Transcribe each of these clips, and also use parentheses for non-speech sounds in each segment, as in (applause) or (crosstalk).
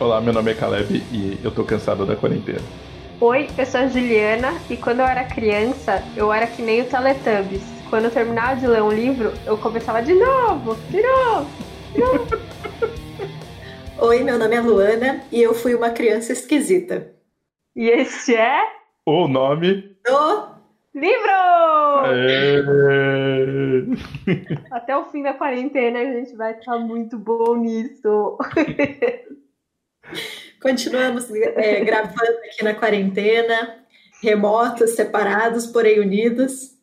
Olá, meu nome é Caleb e eu tô cansado da quarentena. Oi, eu sou a Juliana e quando eu era criança, eu era que nem o Teletubbies. Quando eu terminava de ler um livro, eu começava de novo, de novo, de novo. (laughs) Oi, meu nome é Luana e eu fui uma criança esquisita. E este é O nome. Do livro! É... Até o fim da quarentena a gente vai estar muito bom nisso. (laughs) Continuamos é, gravando aqui na quarentena, remotos, separados, porém unidos.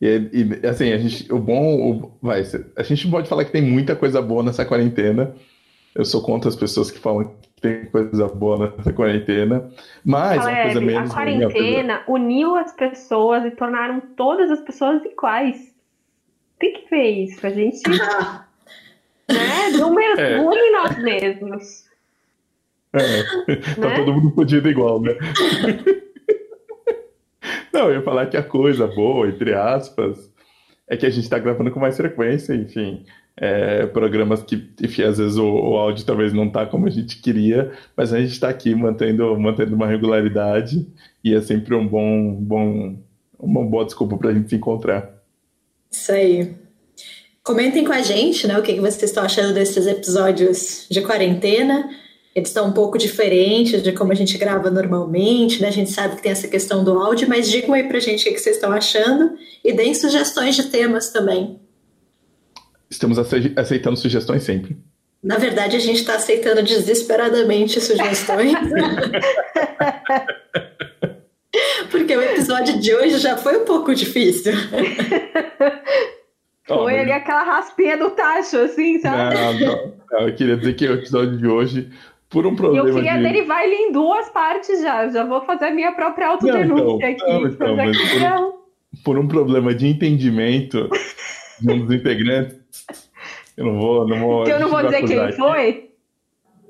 E, e, assim, a gente, o bom, o, vai, a gente pode falar que tem muita coisa boa nessa quarentena. Eu sou contra as pessoas que falam que tem coisa boa nessa quarentena, mas Caleb, uma coisa menos a quarentena uniu as pessoas e tornaram todas as pessoas iguais. Tem que ver isso, a gente, (laughs) né, não mergulhe É. em nós mesmos. É, tá Né? todo mundo fodido igual, né? Não, eu ia falar que a coisa boa, entre aspas, é que a gente tá gravando com mais frequência, enfim. É, programas que, enfim, às vezes o, o áudio talvez não tá como a gente queria, mas a gente tá aqui mantendo, mantendo uma regularidade e é sempre um bom, bom, uma boa desculpa pra gente se encontrar. isso aí. Comentem com a gente, né, o que que vocês estão achando desses episódios de quarentena. Eles estão um pouco diferentes de como a gente grava normalmente, né? A gente sabe que tem essa questão do áudio, mas digam aí pra gente o que vocês estão achando e deem sugestões de temas também. Estamos ace- aceitando sugestões sempre. Na verdade, a gente está aceitando desesperadamente sugestões. (laughs) Porque o episódio de hoje já foi um pouco difícil. (laughs) Foi ali aquela raspinha do tacho, assim, sabe? Não, não, não, eu queria dizer que o episódio de hoje, por um problema eu queria de... derivar ele em duas partes já. Já vou fazer a minha própria autodenúncia então, aqui. não, então, mas aqui por- não. por um problema de entendimento de um dos integrantes, eu não vou, não vou, Que eu não vou dizer acusar quem aqui. foi.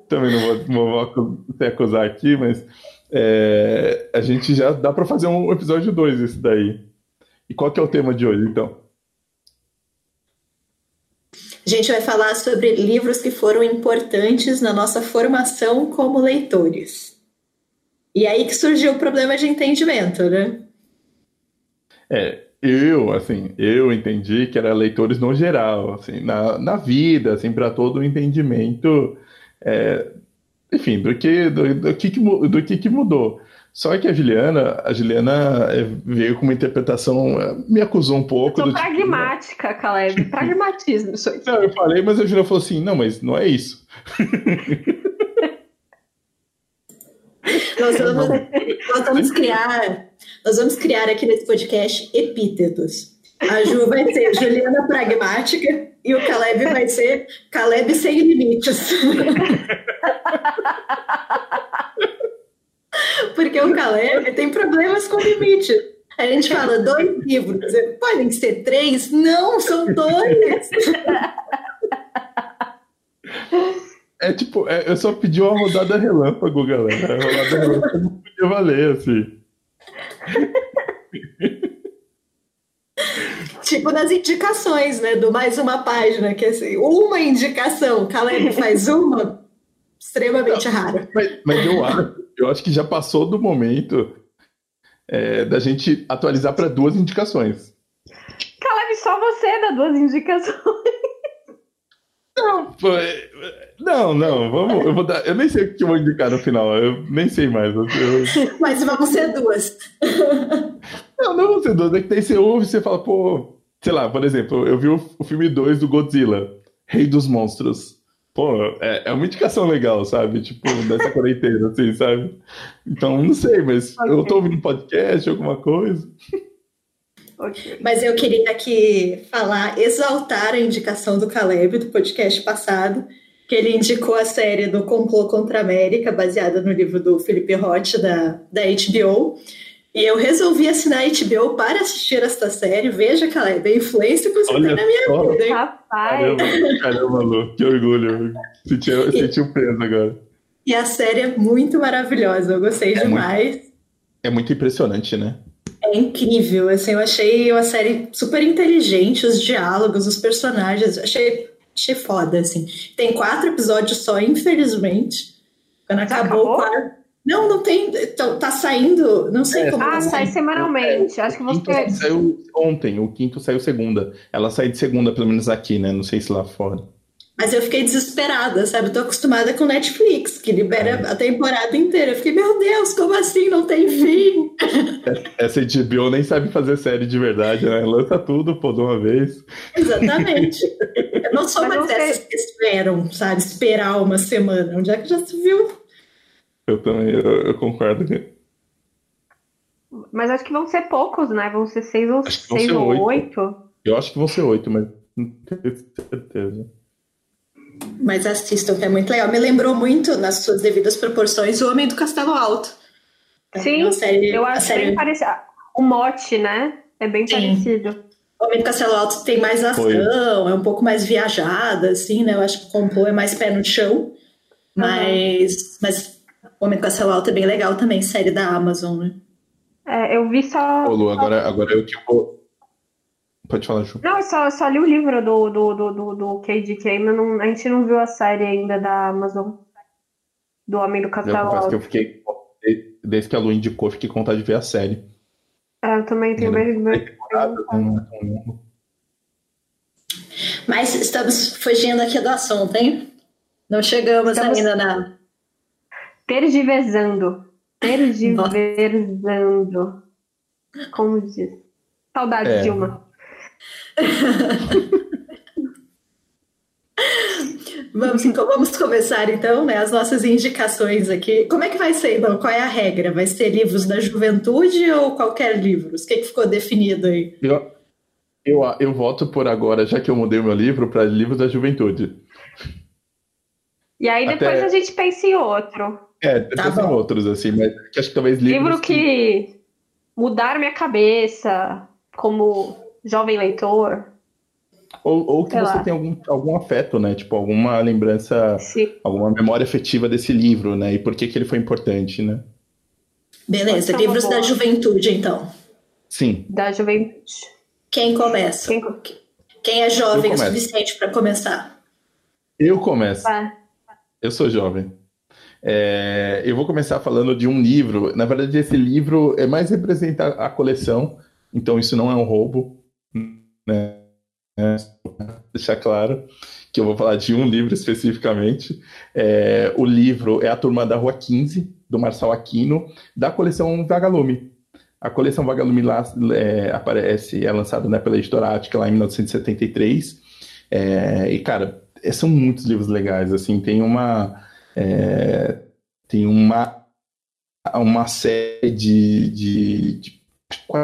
Também não vou, não vou acu- te acusar aqui, mas é, a gente já dá para fazer um episódio 2 esse daí. E qual que é o tema de hoje, então? A gente vai falar sobre livros que foram importantes na nossa formação como leitores. E aí que surgiu o problema de entendimento, né? É, eu, assim, eu entendi que era leitores no geral, assim, na, na vida, assim, para todo o entendimento, é, enfim, do que, do, do que, do que que mudou. Só que a Juliana, a Juliana é, veio com uma interpretação, é, me acusou um Eu pouco sou tipo, pragmática, Caleb. (laughs) Pragmatismo, isso aqui. não, eu falei, mas a Juliana falou assim, não, mas não é isso. Nós vamos, nós vamos criar, nós vamos criar aqui nesse podcast epítetos. A Ju vai ser Juliana pragmática e o Caleb vai ser Caleb sem limites. (laughs) Porque o Caleb tem problemas com limite. A gente fala dois livros, podem ser três? Não, são dois. É tipo, é, eu só pedi uma rodada relâmpago, galera. A rodada relâmpago não podia valer, assim. Tipo nas indicações, né? Do mais uma página, que é assim, uma indicação, Caleb faz uma, extremamente raro. Mas, mas eu, acho, eu acho que já passou do momento é, da gente atualizar para duas indicações. Caleb, só você dá duas indicações. Não, foi- não, não, vamos. Eu, vou dar, eu nem sei o que eu vou indicar no final, eu nem sei mais. eu- (laughs) Mas vamos ser duas. não, não vou ser doido, é que daí você ouve e você fala, pô, sei lá, por exemplo, eu vi o, o filme 2 do Godzilla, Rei dos Monstros. Pô, é, é uma indicação legal, sabe? Tipo, dessa quarentena, assim, sabe? Então, não sei, mas eu tô ouvindo podcast, alguma coisa. Ok. Mas eu queria aqui falar, exaltar a indicação do Caleb do podcast passado, que ele indicou a série do Complô contra a América, baseada no livro do Felipe Roth, da, da HBO. E eu resolvi assinar a HBO para assistir esta série. Veja, Caleb, a influência que você Olha tem na minha só. vida, hein? Rapaz, Caramba, caramba, Lu, que orgulho. Senti, eu senti um peso agora. E a série é muito maravilhosa, eu gostei É demais. É muito impressionante, né? É incrível, assim, eu achei uma série super inteligente, os diálogos, os personagens, achei, achei foda, assim. Tem quatro episódios só, infelizmente, Quando acabou, acabou? o quarto. Não, não tem. Tá, tá saindo. Não sei é, como. Ah, sai semanalmente. Acho que você. Saiu ontem, o quinto saiu segunda. Ela sai de segunda, pelo menos aqui, né? Não sei se lá fora. Mas eu fiquei desesperada, sabe? Eu tô acostumada com Netflix, que libera é. a temporada inteira. Eu fiquei, meu Deus, como assim? Não tem fim. (laughs) Essa HBO nem sabe fazer série de verdade, né? Lança tudo, pô, de uma vez. Exatamente. (laughs) Eu não sou mais dessas que esperam, sabe? Esperar uma semana. Onde é que já se viu? Eu também, eu, eu concordo. Mas acho que vão ser poucos, né? Vão ser seis ou, seis ou oito. oito. Eu acho que vão ser oito, mas não tenho certeza. Mas assistam, que é muito legal. Me lembrou muito, nas suas devidas proporções, O Homem do Castelo Alto. É Sim, série, eu acho série... bem parecido. O mote, né? É bem Sim. parecido. O Homem do Castelo Alto tem mais ação, Foi. é um pouco mais viajada, assim, né? Eu acho que o complô é mais pé no chão. Mas, uhum. mas o Homem do Castelo Alto é bem legal também, série da Amazon, né? É, eu vi só. Ô, Lu, agora, agora eu que vou. Pode falar, Ju. Não, eu só, só li o livro do, do, do, do, do KDK, mas não, a gente não viu a série ainda da Amazon. Do Homem do Castelo Alto. que eu fiquei. Desde que a Lu indicou, fiquei com vontade de ver a série. É, eu também tenho bem. bem... Mas estamos fugindo aqui do assunto, hein? Não chegamos estamos... ainda na. Tergiversando. Tergiversando. Como diz? Saudade, é. Dilma. (laughs) vamos, então, vamos começar então, né, as nossas indicações aqui. Como é que vai ser, então? Qual é a regra? Vai ser livros da juventude ou qualquer livro? O que, que ficou definido aí? Eu, eu, eu voto por agora, já que eu mudei o meu livro, para livros da juventude. E aí depois Até... a gente pensa em outro. É, depois tá em outros, assim, mas acho que talvez livros. Livro que, que mudaram minha cabeça, como jovem leitor. Ou, ou que Sei você lá. tem algum, algum afeto, né? Tipo, alguma lembrança, Sim. alguma memória afetiva desse livro, né? E por que, que ele foi importante, né? Beleza, livros da juventude, então. Sim. Da juventude. Quem começa? Quem, Quem é jovem o suficiente para começar? Eu começo. Eu sou jovem. É, eu vou começar falando de um livro. Na verdade, esse livro é mais representar a coleção, então isso não é um roubo né? Deixar claro que eu vou falar de um livro especificamente. É, o livro é A Turma da Rua 15, do Marçal Aquino, da coleção Vagalume. A coleção Vagalume lá é, aparece, é lançada né, pela editora Ática lá em 1973. É, e, cara, é, são muitos livros legais, assim, tem uma... É, tem uma uma série de, de, de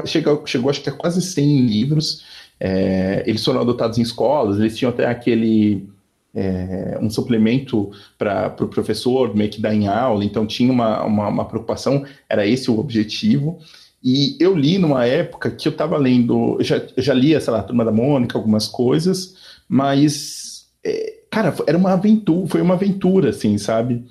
chegou, chegou acho que a quase 100 livros é, eles foram adotados em escolas, eles tinham até aquele é, um suplemento para o pro professor meio que dar em aula, então tinha uma, uma, uma, preocupação, era esse o objetivo. E eu li numa época que eu estava lendo, eu já, já lia, sei lá, Turma da Mônica, algumas coisas, mas, é, cara, era uma aventura, foi uma aventura, assim, sabe?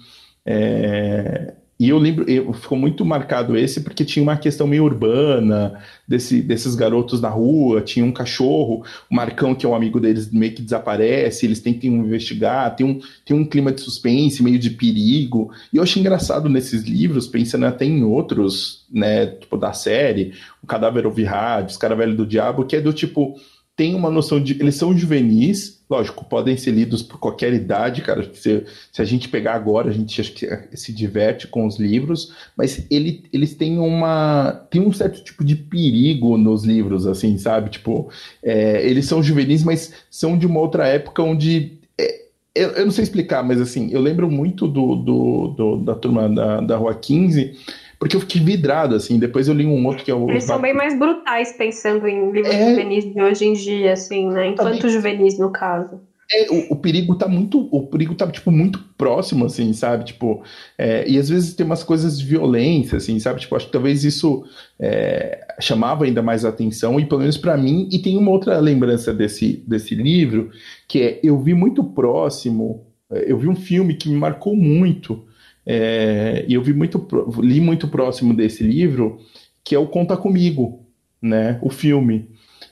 É, e eu lembro, eu, ficou muito marcado esse porque tinha uma questão meio urbana, desse, desses garotos na rua, tinha um cachorro, o Marcão, que é um amigo deles, meio que desaparece, eles tentam investigar, tem um, tem um clima de suspense, meio de perigo. E eu achei engraçado nesses livros, pensando até em outros, né, tipo da série, O Cadáver Ouve Rádio, Os Cara Velho do Diabo, que é do tipo, tem uma noção de. Eles são juvenis, lógico, podem ser lidos por qualquer idade, cara. Se, se a gente pegar agora, a gente acho que se diverte com os livros, mas ele, eles têm uma. tem um certo tipo de perigo nos livros, assim, sabe? Tipo, é, eles são juvenis, mas são de uma outra época onde. É, eu, eu, não sei explicar, mas assim, eu lembro muito do, do, do da turma da, da Rua 15 porque eu fiquei vidrado, assim. Depois eu li um outro que é o. Eles são bem mais brutais pensando em livros é... juvenis de hoje em dia, assim, né? Enquanto juvenis, no caso. É, o, o, perigo tá muito. O perigo tá, tipo, muito próximo, assim, sabe? Tipo, é, e às vezes tem umas coisas de violência, assim, sabe? Tipo, acho que talvez isso é, chamava ainda mais atenção, e pelo menos para mim, e tem uma outra lembrança desse, desse livro, que é eu vi muito próximo, é, eu vi um filme que me marcou muito, é, e eu vi muito, li muito próximo desse livro, que é o Conta Comigo, né? O filme.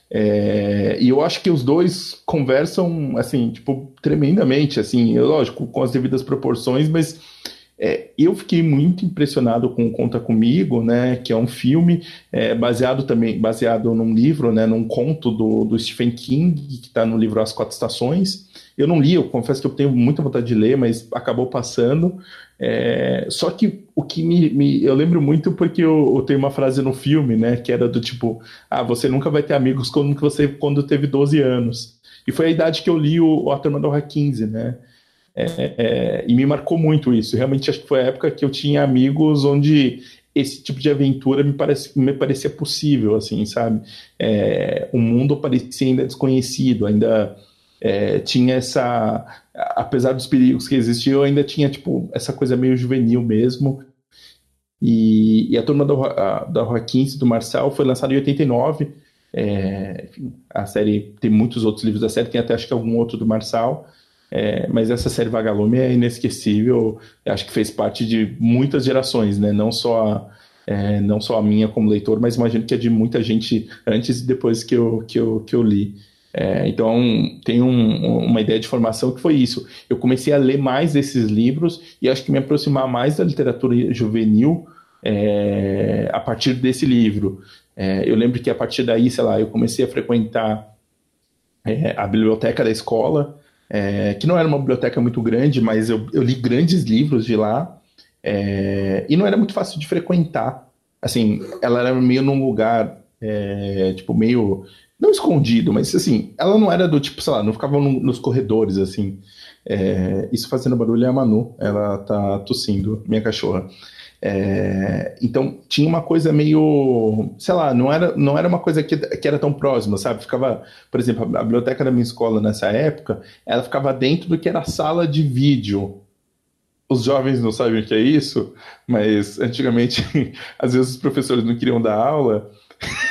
É, e eu acho que os dois conversam, assim, tipo, tremendamente, assim, lógico, com as devidas proporções, mas É, eu fiquei muito impressionado com Conta Comigo, né, que é um filme é, baseado também baseado num livro, né, num conto do, do Stephen King, que está no livro As Quatro Estações. Eu não li, eu confesso que eu tenho muita vontade de ler, mas acabou passando. É, só que o que me, me, Eu lembro muito porque eu, eu, tenho uma frase no filme, né, que era do tipo: Ah, você nunca vai ter amigos quando você quando teve 12 anos. E foi a idade que eu li o, o A Turma da 15, né? É, é, e me marcou muito isso. Realmente acho que foi a época que eu tinha amigos onde esse tipo de aventura me, parece, me parecia possível, assim, sabe? É, o mundo parecia ainda desconhecido, ainda é, tinha essa, apesar dos perigos que existiam, ainda tinha tipo essa coisa meio juvenil mesmo. E, e a turma da, da 15 do Marcel foi lançada em 89. É, enfim, a série tem muitos outros livros da série, tem até acho que algum outro do Marçal. É, mas essa série Vagalume é inesquecível, acho que fez parte de muitas gerações, né? Não só a, é, não só a minha como leitor, mas imagino que é de muita gente antes e depois que eu, que eu, que eu li. É, então, tem um, uma ideia de formação que foi isso. Eu comecei a ler mais desses livros e acho que me aproximar mais da literatura juvenil é, a partir desse livro. É, eu lembro que a partir daí, sei lá, eu comecei a frequentar é, a biblioteca da escola, é, que não era uma biblioteca muito grande, mas eu, eu li grandes livros de lá, é, e não era muito fácil de frequentar. Assim, ela era meio num lugar, tipo, meio, não escondido, mas assim, ela não era do tipo, sei lá, não ficava no, nos corredores, assim. É, isso fazendo barulho é a Manu, ela tá tossindo, minha cachorra. É, então tinha uma coisa meio, sei lá, não era, não era uma coisa que, que era tão próxima, sabe? Ficava, por exemplo, a biblioteca da minha escola nessa época, ela ficava dentro do que era a sala de vídeo. Os jovens não sabem o que é isso, mas antigamente, (laughs) às vezes os professores não queriam dar aula. (laughs)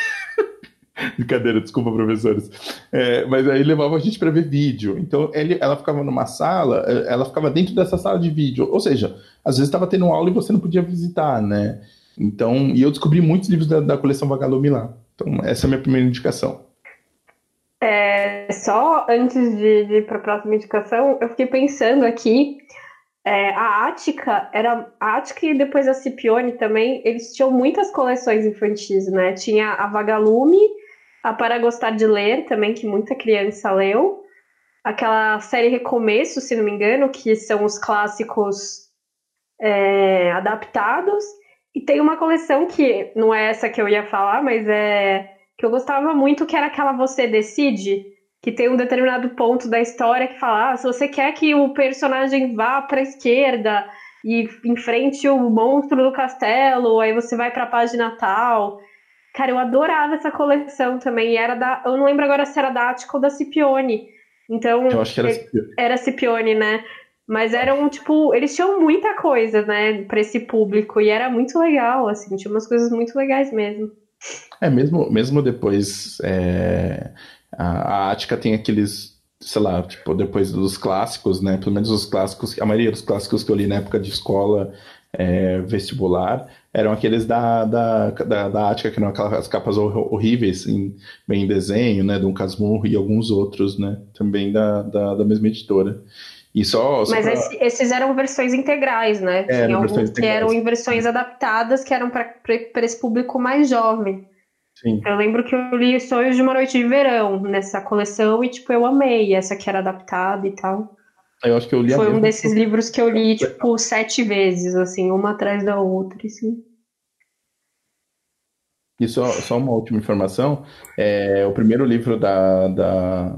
(laughs) Brincadeira, desculpa, professores. É, mas aí levava a gente para ver vídeo. Então ele, ela ficava numa sala, é, ela ficava dentro dessa sala de vídeo. Ou seja, às vezes estava tendo aula e você não podia visitar, né? Então, e eu descobri muitos livros da, da coleção Vagalume lá. Então, essa é a minha primeira indicação. É, só antes de, de ir para a próxima indicação, eu fiquei pensando aqui. É, a Ática era a Ática e depois a Cipione também, eles tinham muitas coleções infantis, né? Tinha a Vagalume, a Para Gostar de Ler também, que muita criança leu. Aquela série Recomeço, se não me engano, que são os clássicos é, adaptados. E tem uma coleção que não é essa que eu ia falar, mas é que eu gostava muito, que era aquela Você Decide, que tem um determinado ponto da história que fala: ah, se você quer que o personagem vá para a esquerda e enfrente o monstro do castelo, aí você vai para a página tal. Cara, eu adorava essa coleção também. E era da. Eu não lembro agora se era da Attica ou da Cipione. Então. Eu acho que era Cipione. Era Cipione, né? Mas eram, tipo, eles tinham muita coisa, né, para esse público. E era muito legal, assim, tinha umas coisas muito legais mesmo. É, mesmo, mesmo depois. É, a, a Ática tem aqueles sei lá, tipo, depois dos clássicos, né? Pelo menos os clássicos, a maioria dos clássicos que eu li na época de escola é, vestibular, eram aqueles da, da, da, da Ática, que eram aquelas capas horríveis, em, bem em desenho, né? um Casmurro e alguns outros, né? Também da, da, da mesma editora. E só, só Mas pra... esse, esses eram versões integrais, né? É, Tinha alguns que eram em versões adaptadas, que eram para esse público mais jovem. Sim. Eu lembro que eu li Sonhos de uma Noite de Verão nessa coleção e, tipo, eu amei essa que era adaptada e tal. Eu acho que eu li Foi um desses livros que eu li, tipo, sete vezes, assim, uma atrás da outra, assim. E só, só uma última informação, é, o primeiro livro da, da,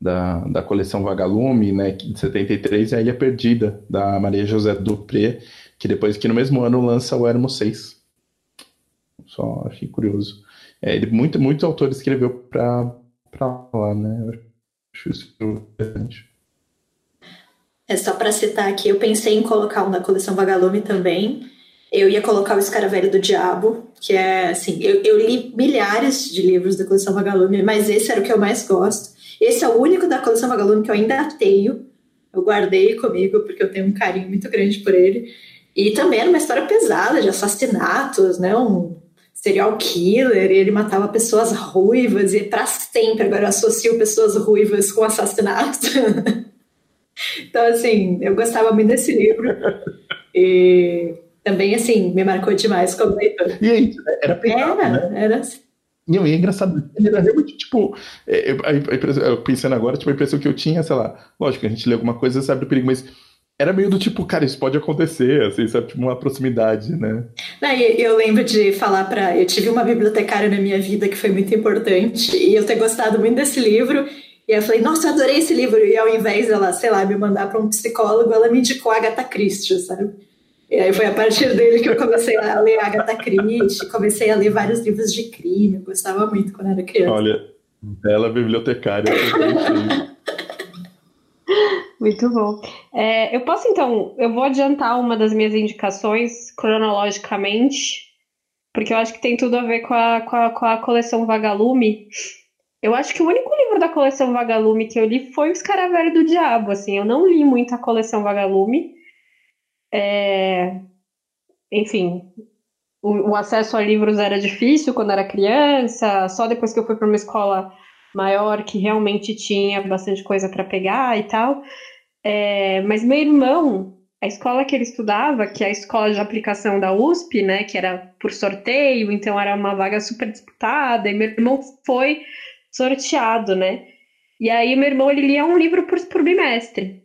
da, da coleção Vagalume, né, de 73, é A Ilha Perdida, da Maria José Dupré, que depois que no mesmo ano lança o Ermo 6. Só achei curioso. É, ele, muito, muitos autores escreveu para lá, né? Acho isso interessante. É só para citar aqui, eu pensei em colocar um da coleção Vagalume também. Eu ia colocar o Escaravelho do Diabo, que é assim, eu, eu, li milhares de livros da coleção Vagalume, mas esse era o que eu mais gosto. Esse é o único da coleção Vagalume que eu ainda tenho. Eu guardei comigo porque eu tenho um carinho muito grande por ele. E também era uma história pesada de assassinatos, né? Um serial killer, ele matava pessoas ruivas e para sempre agora eu associo pessoas ruivas com assassinato. (laughs) Então, assim, eu gostava muito desse livro. E também, assim, me marcou demais como leitor. E aí, era pesado, Era, né? era assim. Não, e é engraçado, ele era realmente, tipo, é, eu pensando agora, tipo, a impressão que eu tinha, sei lá, lógico, a gente lê alguma coisa, sabe do perigo, mas era meio do tipo, cara, isso pode acontecer, assim, sabe, tipo, uma proximidade, né? Não, eu lembro de falar para. Eu tive uma bibliotecária na minha vida que foi muito importante e eu ter gostado muito desse livro. E eu falei, nossa, eu adorei esse livro. E ao invés dela, sei lá, me mandar para um psicólogo, ela me indicou a Agatha Christie, sabe? E aí foi a partir dele que eu comecei a ler Agatha Christie, comecei a ler vários livros de crime. Eu gostava muito quando era criança. Olha, bela bibliotecária. Muito bom. É, eu posso então, eu vou adiantar uma das minhas indicações cronologicamente, porque eu acho que tem tudo a ver com a, com a, com a coleção Vagalume. Eu acho que o único livro da coleção Vagalume que eu li foi o Escaravelho do Diabo, assim, eu não li muito a coleção Vagalume. É, Enfim, o, o acesso a livros era difícil quando era criança, só depois que eu fui para uma escola maior que realmente tinha bastante coisa para pegar e tal. É, mas meu irmão, a escola que ele estudava, que é a escola de aplicação da USP, né, que era por sorteio, então era uma vaga super disputada, e meu irmão foi sorteado, né? E aí meu irmão ele lia um livro por, por bimestre.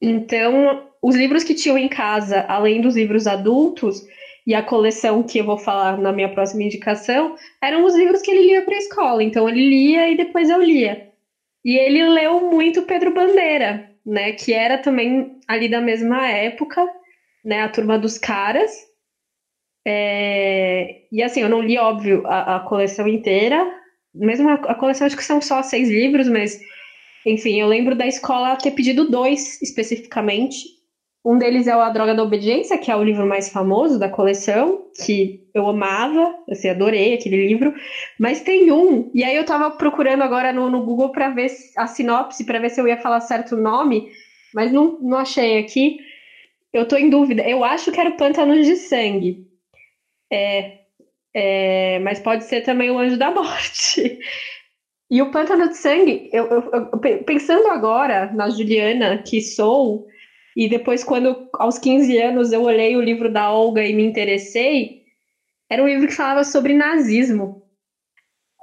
Então, os livros que tinham em casa, além dos livros adultos, e a coleção que eu vou falar na minha próxima indicação, eram os livros que ele lia para a escola. Então ele lia e depois eu lia. E ele leu muito Pedro Bandeira, né, que era também ali da mesma época, né, a turma dos caras. É, E assim, eu não li, óbvio, a, a coleção inteira. Mesmo a, coleção, acho que são só seis livros, mas enfim, eu lembro da escola ter pedido dois especificamente. Um deles é o A Droga da Obediência, que é o livro mais famoso da coleção, que eu amava, assim, adorei aquele livro. Mas tem um, e aí eu tava procurando agora no, no Google para ver a sinopse, para ver se eu ia falar certo nome, mas não, não achei aqui. Eu tô em dúvida. Eu acho que era o Pântanos de Sangue. É, é, mas pode ser também o Anjo da Morte. E o Pântano de Sangue, eu, eu, eu, pensando agora na Juliana, que sou, e depois, quando aos 15 anos eu olhei o livro da Olga e me interessei, era um livro que falava sobre nazismo.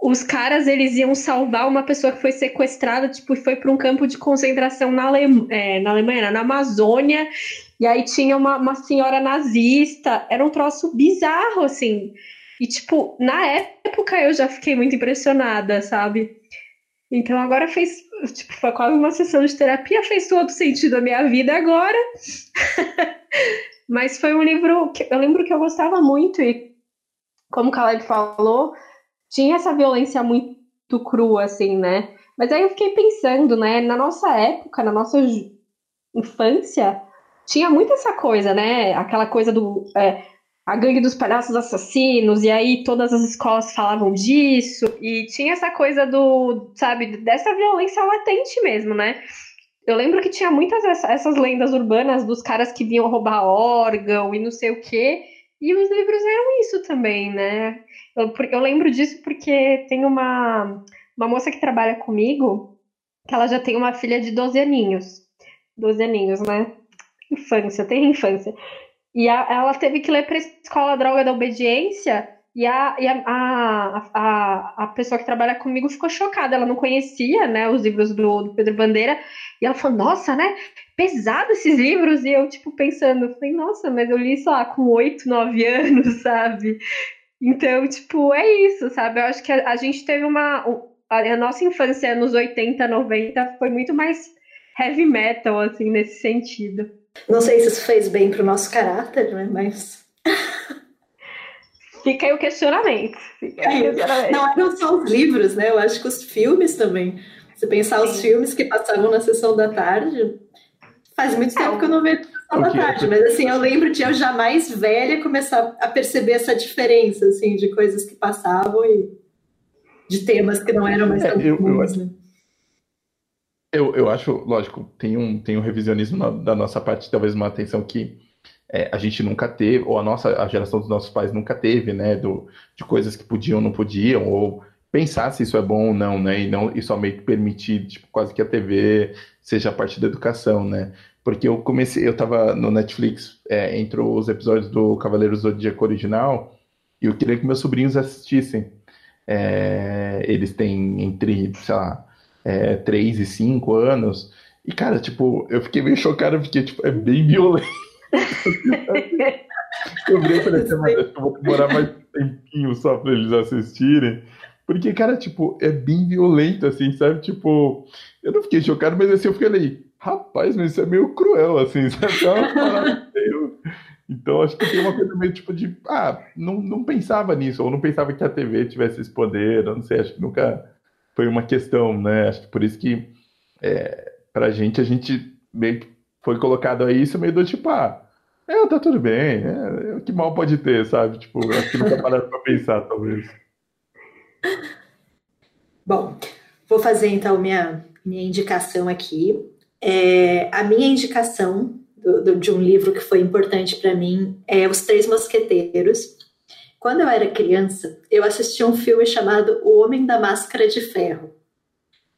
Os caras, eles iam salvar uma pessoa que foi sequestrada, tipo, foi para um campo de concentração na, Ale... é, na Alemanha, na Amazônia, e aí tinha uma, uma senhora nazista, era um troço bizarro, assim. E, tipo, na época eu já fiquei muito impressionada, sabe? Então agora fez, tipo, foi quase uma sessão de terapia, fez todo sentido a minha vida agora. (laughs) Mas foi um livro que eu lembro que eu gostava muito e, como o Caleb falou, tinha essa violência muito crua, assim, né? Mas aí eu fiquei pensando, né? Na nossa época, na nossa infância, tinha muito essa coisa, né? Aquela coisa do... É, a gangue dos palhaços assassinos, e aí todas as escolas falavam disso, e tinha essa coisa do, sabe, dessa violência latente mesmo, né? Eu lembro que tinha muitas essas lendas urbanas dos caras que vinham roubar órgão e não sei o quê, e os livros eram isso também, né? Eu, eu lembro disso porque tem uma, uma moça que trabalha comigo, que ela já tem uma filha de 12 aninhos. 12 aninhos, né? Infância, tem infância. E a, ela teve que ler para a escola Droga da Obediência. E, a, e a, a, a, pessoa que trabalha comigo ficou chocada. Ela não conhecia né, os livros do, do Pedro Bandeira. E ela falou: Nossa, né? Pesado esses livros. E eu, tipo, pensando: falei, Nossa, mas eu li, sei lá, com oito, nove anos, (laughs) sabe? Então, tipo, é isso, sabe? Eu acho que a, a gente teve uma. A, nossa infância nos 80, 90 foi muito mais heavy metal, assim, nesse sentido. Não sei se isso fez bem pro nosso caráter, né? Mas. (laughs) Fica aí o questionamento. Fica aí o questionamento. Não eram só os livros, né? Eu acho que os filmes também. Se pensar Sim. os filmes que passavam na sessão da tarde, faz muito tempo é, que eu não vejo na sessão da tarde, mas assim, eu lembro de eu já mais velha começar a perceber essa diferença, assim, de coisas que passavam e de temas que não eram mais tão é, comuns, né? Eu, eu acho, lógico, tem um, tem um revisionismo na, da nossa parte, talvez uma atenção que é, a gente nunca teve, ou a nossa a geração dos nossos pais nunca teve, né? Do, de coisas que podiam ou não podiam, ou pensar se isso é bom ou não, né? E, não, e somente permitir, tipo, quase que a TV seja parte da educação, né? Porque eu comecei, eu tava no Netflix, é, entrou os episódios do Cavaleiros do Zodíaco original, e eu queria que meus sobrinhos assistissem. É, eles têm entre, sei lá, é, 3 e 5 anos. E, cara, tipo, eu fiquei meio chocado, porque, tipo, é bem violento. eu virei e falei assim, eu vou demorar mais tempinho só pra eles assistirem. Porque, cara, tipo, é bem violento, assim, sabe? Tipo, eu não fiquei chocado, mas assim, eu fiquei ali, rapaz, mas isso é meio cruel, assim, sabe? É (laughs) então, acho que tem uma coisa meio tipo de, ah, não, não pensava nisso, ou não pensava que a TV tivesse esse poder, eu não sei, acho que nunca foi uma questão, né? Acho que por isso que, é, pra gente, a gente meio que foi colocado a isso meio do tipo, ah, é, tá tudo bem, é, que mal pode ter, sabe? Tipo, acho que nunca pararam pra pensar, talvez. (laughs) Bom, vou fazer então minha, minha indicação aqui. É, a minha indicação do, do, de um livro que foi importante para mim é Os Três Mosqueteiros. Quando eu era criança, eu assisti um filme chamado O Homem da Máscara de Ferro.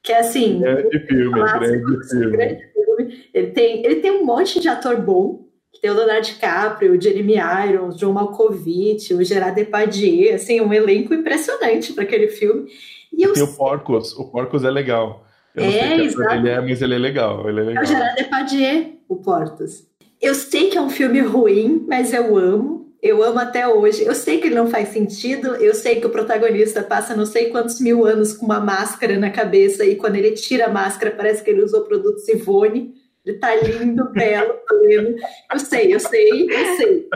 Que é assim. Grande filme, grande filme. grande filme. Ele tem, ele tem um monte de ator bom. Tem o Leonardo DiCaprio, o Jeremy Irons, o John Malkovich, o Gerard Depardieu, assim, um elenco impressionante para aquele filme. E tem o Porcos, o Porcos é legal. Eu é, não sei ele é, mas ele é legal. Ele é, legal. é o Gerard Depardieu, o Portos. Eu sei que é um filme ruim, mas eu amo. Eu amo até hoje. Eu sei que ele não faz sentido. Eu sei que o protagonista passa não sei quantos mil anos com uma máscara na cabeça e quando ele tira a máscara parece que ele usou produto Sivone. Ele tá lindo, (laughs) belo, pleno. Eu sei, eu sei, eu sei.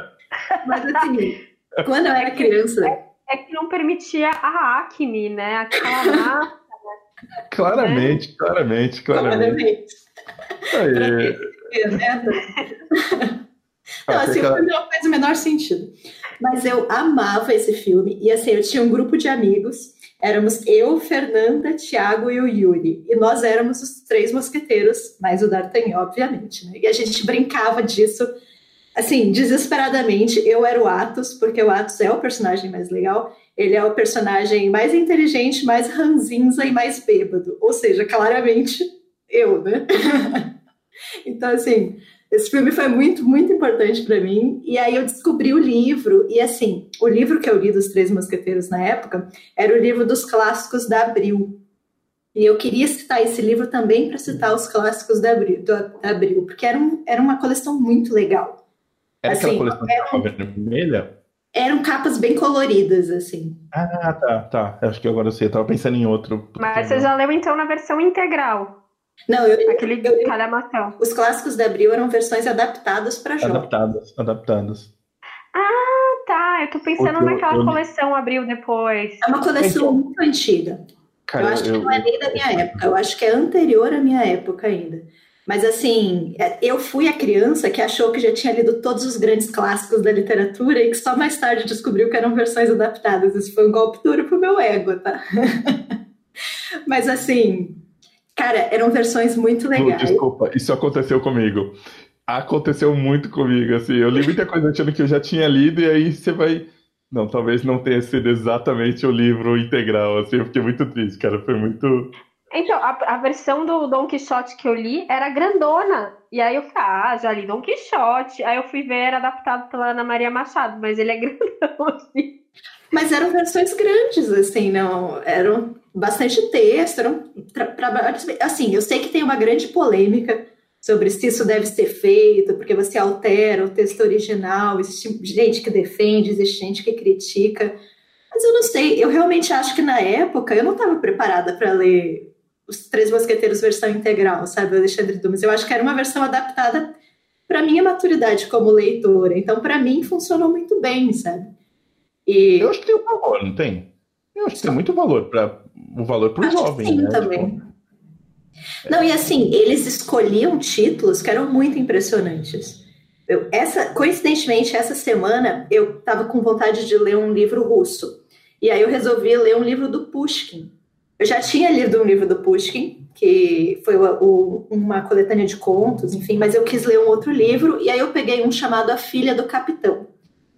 Mas assim, quando eu era criança. É, é que não permitia a acne, né? Aquela máscara. (laughs) Claramente, claramente, claramente. claramente. Não, assim, o filme não faz o menor sentido. Mas eu amava esse filme. E assim, eu tinha um grupo de amigos. Éramos eu, Fernanda, Tiago e o Yuri. E nós éramos os três mosqueteiros, mais o D'Artagnan, obviamente. Né? E a gente brincava disso, assim, desesperadamente. Eu era o Atos, porque o Atos é o personagem mais legal. Ele é o personagem mais inteligente, mais ranzinza e mais bêbado. Ou seja, claramente eu, né? (laughs) então, assim, esse filme foi muito, muito importante para mim. E aí eu descobri o livro. E, assim, o livro que eu li dos Três Mosqueteiros na época era o livro dos clássicos da Abril. E eu queria citar esse livro também para citar os clássicos da Abril, do, da Abril porque era, um, era uma coleção muito legal. Era assim, aquela coleção era, vermelha? eram capas bem coloridas, assim. Ah, tá, tá. Acho que agora eu sei, eu tava pensando em outro. Mas você já leu então na versão integral? Não, eu. Aquele eu, calhamação. Os clássicos da Abril eram versões adaptadas para jogos. Adaptadas, adaptadas. Ah, tá. Eu tô pensando naquela eu... coleção Abril depois. É uma coleção então, muito antiga. Cara, eu acho que não é nem da minha época, eu acho que é anterior à minha época ainda. Mas assim, é, eu fui a criança que achou que já tinha lido todos os grandes clássicos da literatura e que só mais tarde descobriu que eram versões adaptadas. Isso foi um golpe duro pro meu ego, tá? (laughs) Mas assim, cara, eram versões muito legais. Desculpa, isso aconteceu comigo. Aconteceu muito comigo, assim. Eu li muita coisa achando que eu já tinha lido e aí você vai. Não, talvez não tenha sido exatamente o livro integral, assim. Eu fiquei muito triste, cara. Foi muito então, a, a, versão do Don Quixote que eu li era grandona. E aí eu falei, ah, já li Don Quixote. Aí eu fui ver, era adaptado pela Ana Maria Machado, mas ele é (laughs) grandão, assim. Mas eram versões grandes, assim, não. Eram bastante texto, eram trabalhos. Assim, eu sei que tem uma grande polêmica sobre se isso deve ser feito, porque você altera o texto original, existe gente que defende, existe gente que critica. Mas eu não sei, eu realmente acho que na época eu não estava preparada para ler os Três Mosqueteiros versão integral, sabe, Alexandre Dumas. Eu acho que era uma versão adaptada para minha maturidade como leitora. Então, para mim, funcionou muito bem, sabe? E... Eu acho que tem um valor, não tem? Eu acho que tem muito valor para o valor para o jovem, sim, né? também. Tipo... Não, e assim, eles escolhiam títulos que eram muito impressionantes. Eu, essa, coincidentemente, essa semana eu estava com vontade de ler um livro russo. E aí eu resolvi ler um livro do Pushkin, eu já tinha lido um livro do Pushkin, que foi o, o, uma coletânea de contos, enfim, mas eu quis ler um outro livro e aí eu peguei um chamado A Filha do Capitão.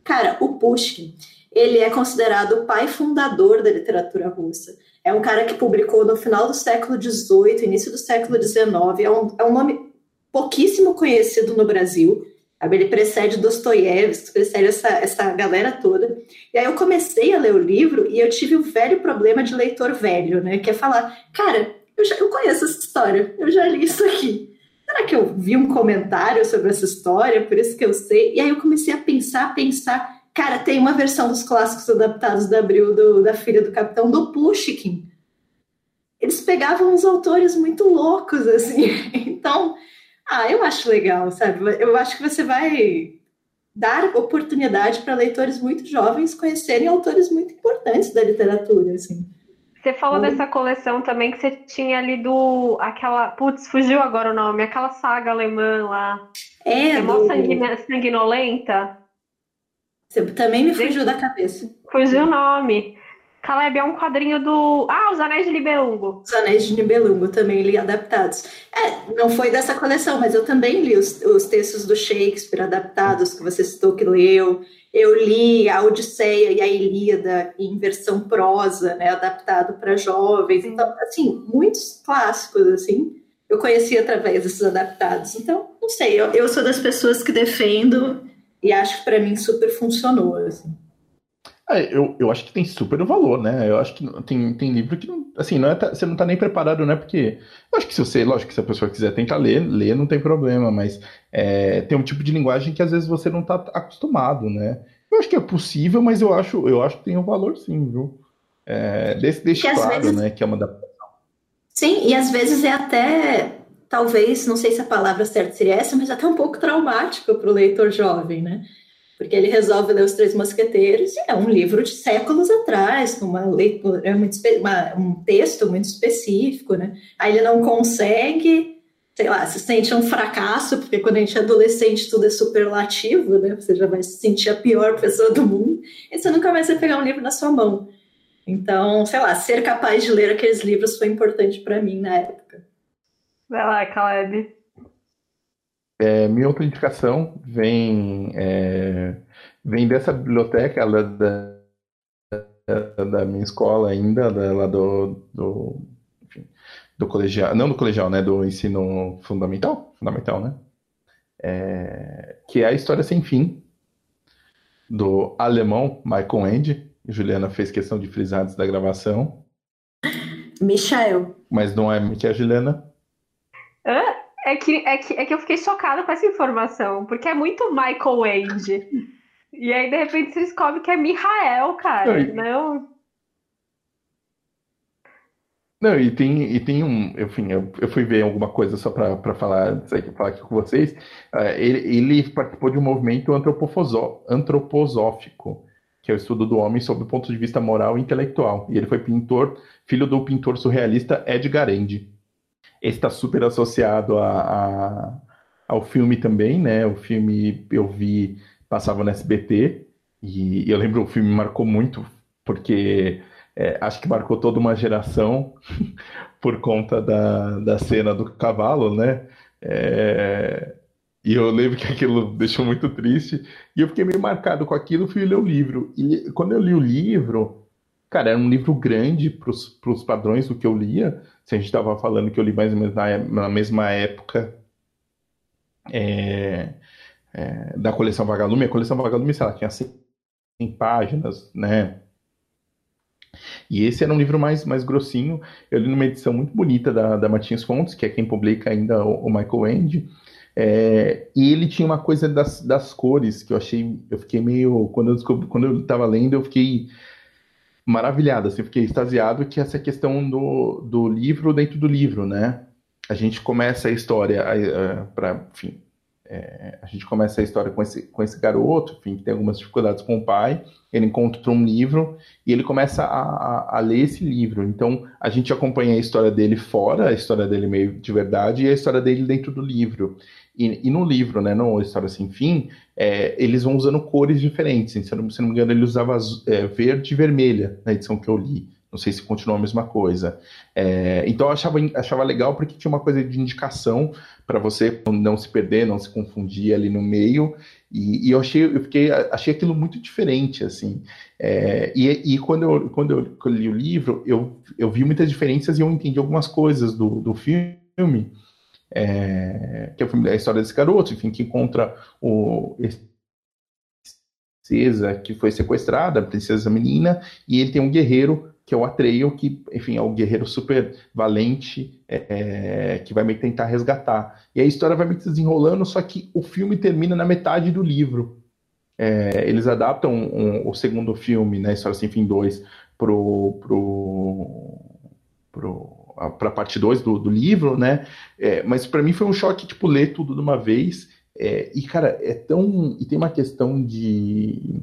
Cara, o Pushkin, ele é considerado o pai fundador da literatura russa. É um cara que publicou no final do século XVIII, início do século XIX. É um, é um nome pouquíssimo conhecido no Brasil. Ele precede Dostoiévski, precede essa, essa galera toda. E aí eu comecei a ler o livro e eu tive o velho problema de leitor velho, né? Que é falar, cara, eu, já, eu conheço essa história, eu já li isso aqui. Será que eu vi um comentário sobre essa história, por isso que eu sei? E aí eu comecei a pensar, pensar. Cara, tem uma versão dos clássicos adaptados da Abril, do, da filha do capitão, do Pushkin. Eles pegavam uns autores muito loucos, assim. (laughs) Então, ah, eu acho legal, sabe? Eu acho que você vai dar oportunidade para leitores muito jovens conhecerem autores muito importantes da literatura, assim. Você falou dessa coleção também que você tinha lido aquela. Putz, fugiu agora o nome, aquela saga alemã lá. É, é do... sanguinolenta. Você também me fugiu da cabeça. Fugiu o nome. Caleb é um quadrinho do. Ah, Os Anéis de Nibelungo. Os Anéis de Nibelungo também li adaptados. É, não foi dessa coleção, mas eu também li os, os textos do Shakespeare adaptados, que você citou que leu. Eu li a Odisseia e a Ilíada em versão prosa, né, adaptado para jovens. Então, assim, muitos clássicos, assim, eu conheci através desses adaptados. Então, não sei, eu, eu sou das pessoas que defendo e acho que para mim super funcionou, assim. É, eu, eu acho que tem super valor, né? Eu acho que tem, tem livro que não, assim, não é, você não tá nem preparado, né? Porque eu acho que se você, lógico que se a pessoa quiser tentar ler, ler não tem problema, mas é, tem um tipo de linguagem que às vezes você não tá acostumado, né? Eu acho que é possível, mas eu acho, eu acho que tem um valor sim, viu? É, deixa, claro, vezes... né, que é uma da Sim, e às vezes é até, talvez, não sei se a palavra certa seria essa, mas até um pouco traumático para o leitor jovem, né? porque ele resolve ler Os Três Mosqueteiros, e é um livro de séculos atrás, com uma leitura, é muito, uma, um texto muito específico, né? Aí ele não consegue, sei lá, se sente um fracasso, porque quando a gente é adolescente tudo é superlativo, né? Você já vai se sentir a pior pessoa do mundo, e você nunca mais vai pegar um livro na sua mão. Então, sei lá, ser capaz de ler aqueles livros foi importante para mim na época. Vai lá, Caleb. É, minha outra indicação vem, é, vem dessa biblioteca da, da, da, minha escola ainda, da, lá do, do, enfim, do colegial, não do colegial, né, do ensino fundamental, fundamental, né, é, que é a História Sem Fim, do alemão Michael Ende, Juliana fez questão de frisar antes da gravação. Michael. Mas não é que é a Juliana. É que, é, que, é que eu fiquei chocada com essa informação, porque é muito Michael Wade. E aí, de repente, você descobre que é Michael, cara. Não. Não, e tem, e tem um. Enfim, eu, eu fui ver alguma coisa só para falar, falar aqui com vocês. Uh, ele, ele, participou de um movimento antroposófico, que é o estudo do homem sob o ponto de vista moral e intelectual. E ele foi pintor, filho do pintor surrealista Edgar Ende. Está super associado a, a, ao filme também, né? O filme eu vi, passava no SBT, e eu lembro o filme marcou muito, porque é, acho que marcou toda uma geração (laughs) por conta da, da cena do cavalo, né? É, e eu lembro que aquilo deixou muito triste, e eu fiquei meio marcado com aquilo, fui ler o livro. E quando eu li o livro, cara, era um livro grande para os padrões do que eu lia, se a gente estava falando que eu li mais ou menos na, na mesma época é, é, da coleção Vagalume, a coleção Vagalume, sei lá, tinha 100 páginas, né? E esse era um livro mais, mais grossinho. Eu li numa edição muito bonita da, da Martins Fontes, que é quem publica ainda o, o Michael End. É, e ele tinha uma coisa das, das cores que eu achei. Eu fiquei meio. Quando eu, descobri, quando eu estava lendo, eu fiquei maravilhado, assim, fiquei extasiado que essa questão do, do livro dentro do livro, né? A gente começa a história para, enfim, é, a gente começa a história com esse, com esse garoto, enfim, que tem algumas dificuldades com o pai, ele encontra um livro e ele começa a, a, a, ler esse livro. Então, a gente acompanha a história dele fora, a história dele meio de verdade, e a história dele dentro do livro. E, e no livro, né, no História Sem Fim, é, eles vão usando cores diferentes. Se não, se não me engano, ele usava é, verde e vermelha na edição que eu li. Não sei se continua a mesma coisa. É, então eu achava, achava legal porque tinha uma coisa de indicação para você não se perder, não se confundir ali no meio. E, e eu achei, eu fiquei, achei aquilo muito diferente, assim. É, e, e quando, eu, quando eu li o livro, eu, eu vi muitas diferenças e eu entendi algumas coisas do, do filme é, que é o filme da história desse garoto, enfim, que encontra o princesa que foi sequestrada, a princesa menina, e ele tem um guerreiro que é o Atreio, que, enfim, é o guerreiro super valente, é, que vai meio que tentar resgatar. E a história vai meio que desenrolando, só que o filme termina na metade do livro. É, eles adaptam um, o segundo filme, né, História Sem Fim 2, pro, pro, pro para a parte 2 do, do, livro, né? É, mas para mim foi um choque, tipo, ler tudo de uma vez. É, e, cara, é tão. E tem uma questão de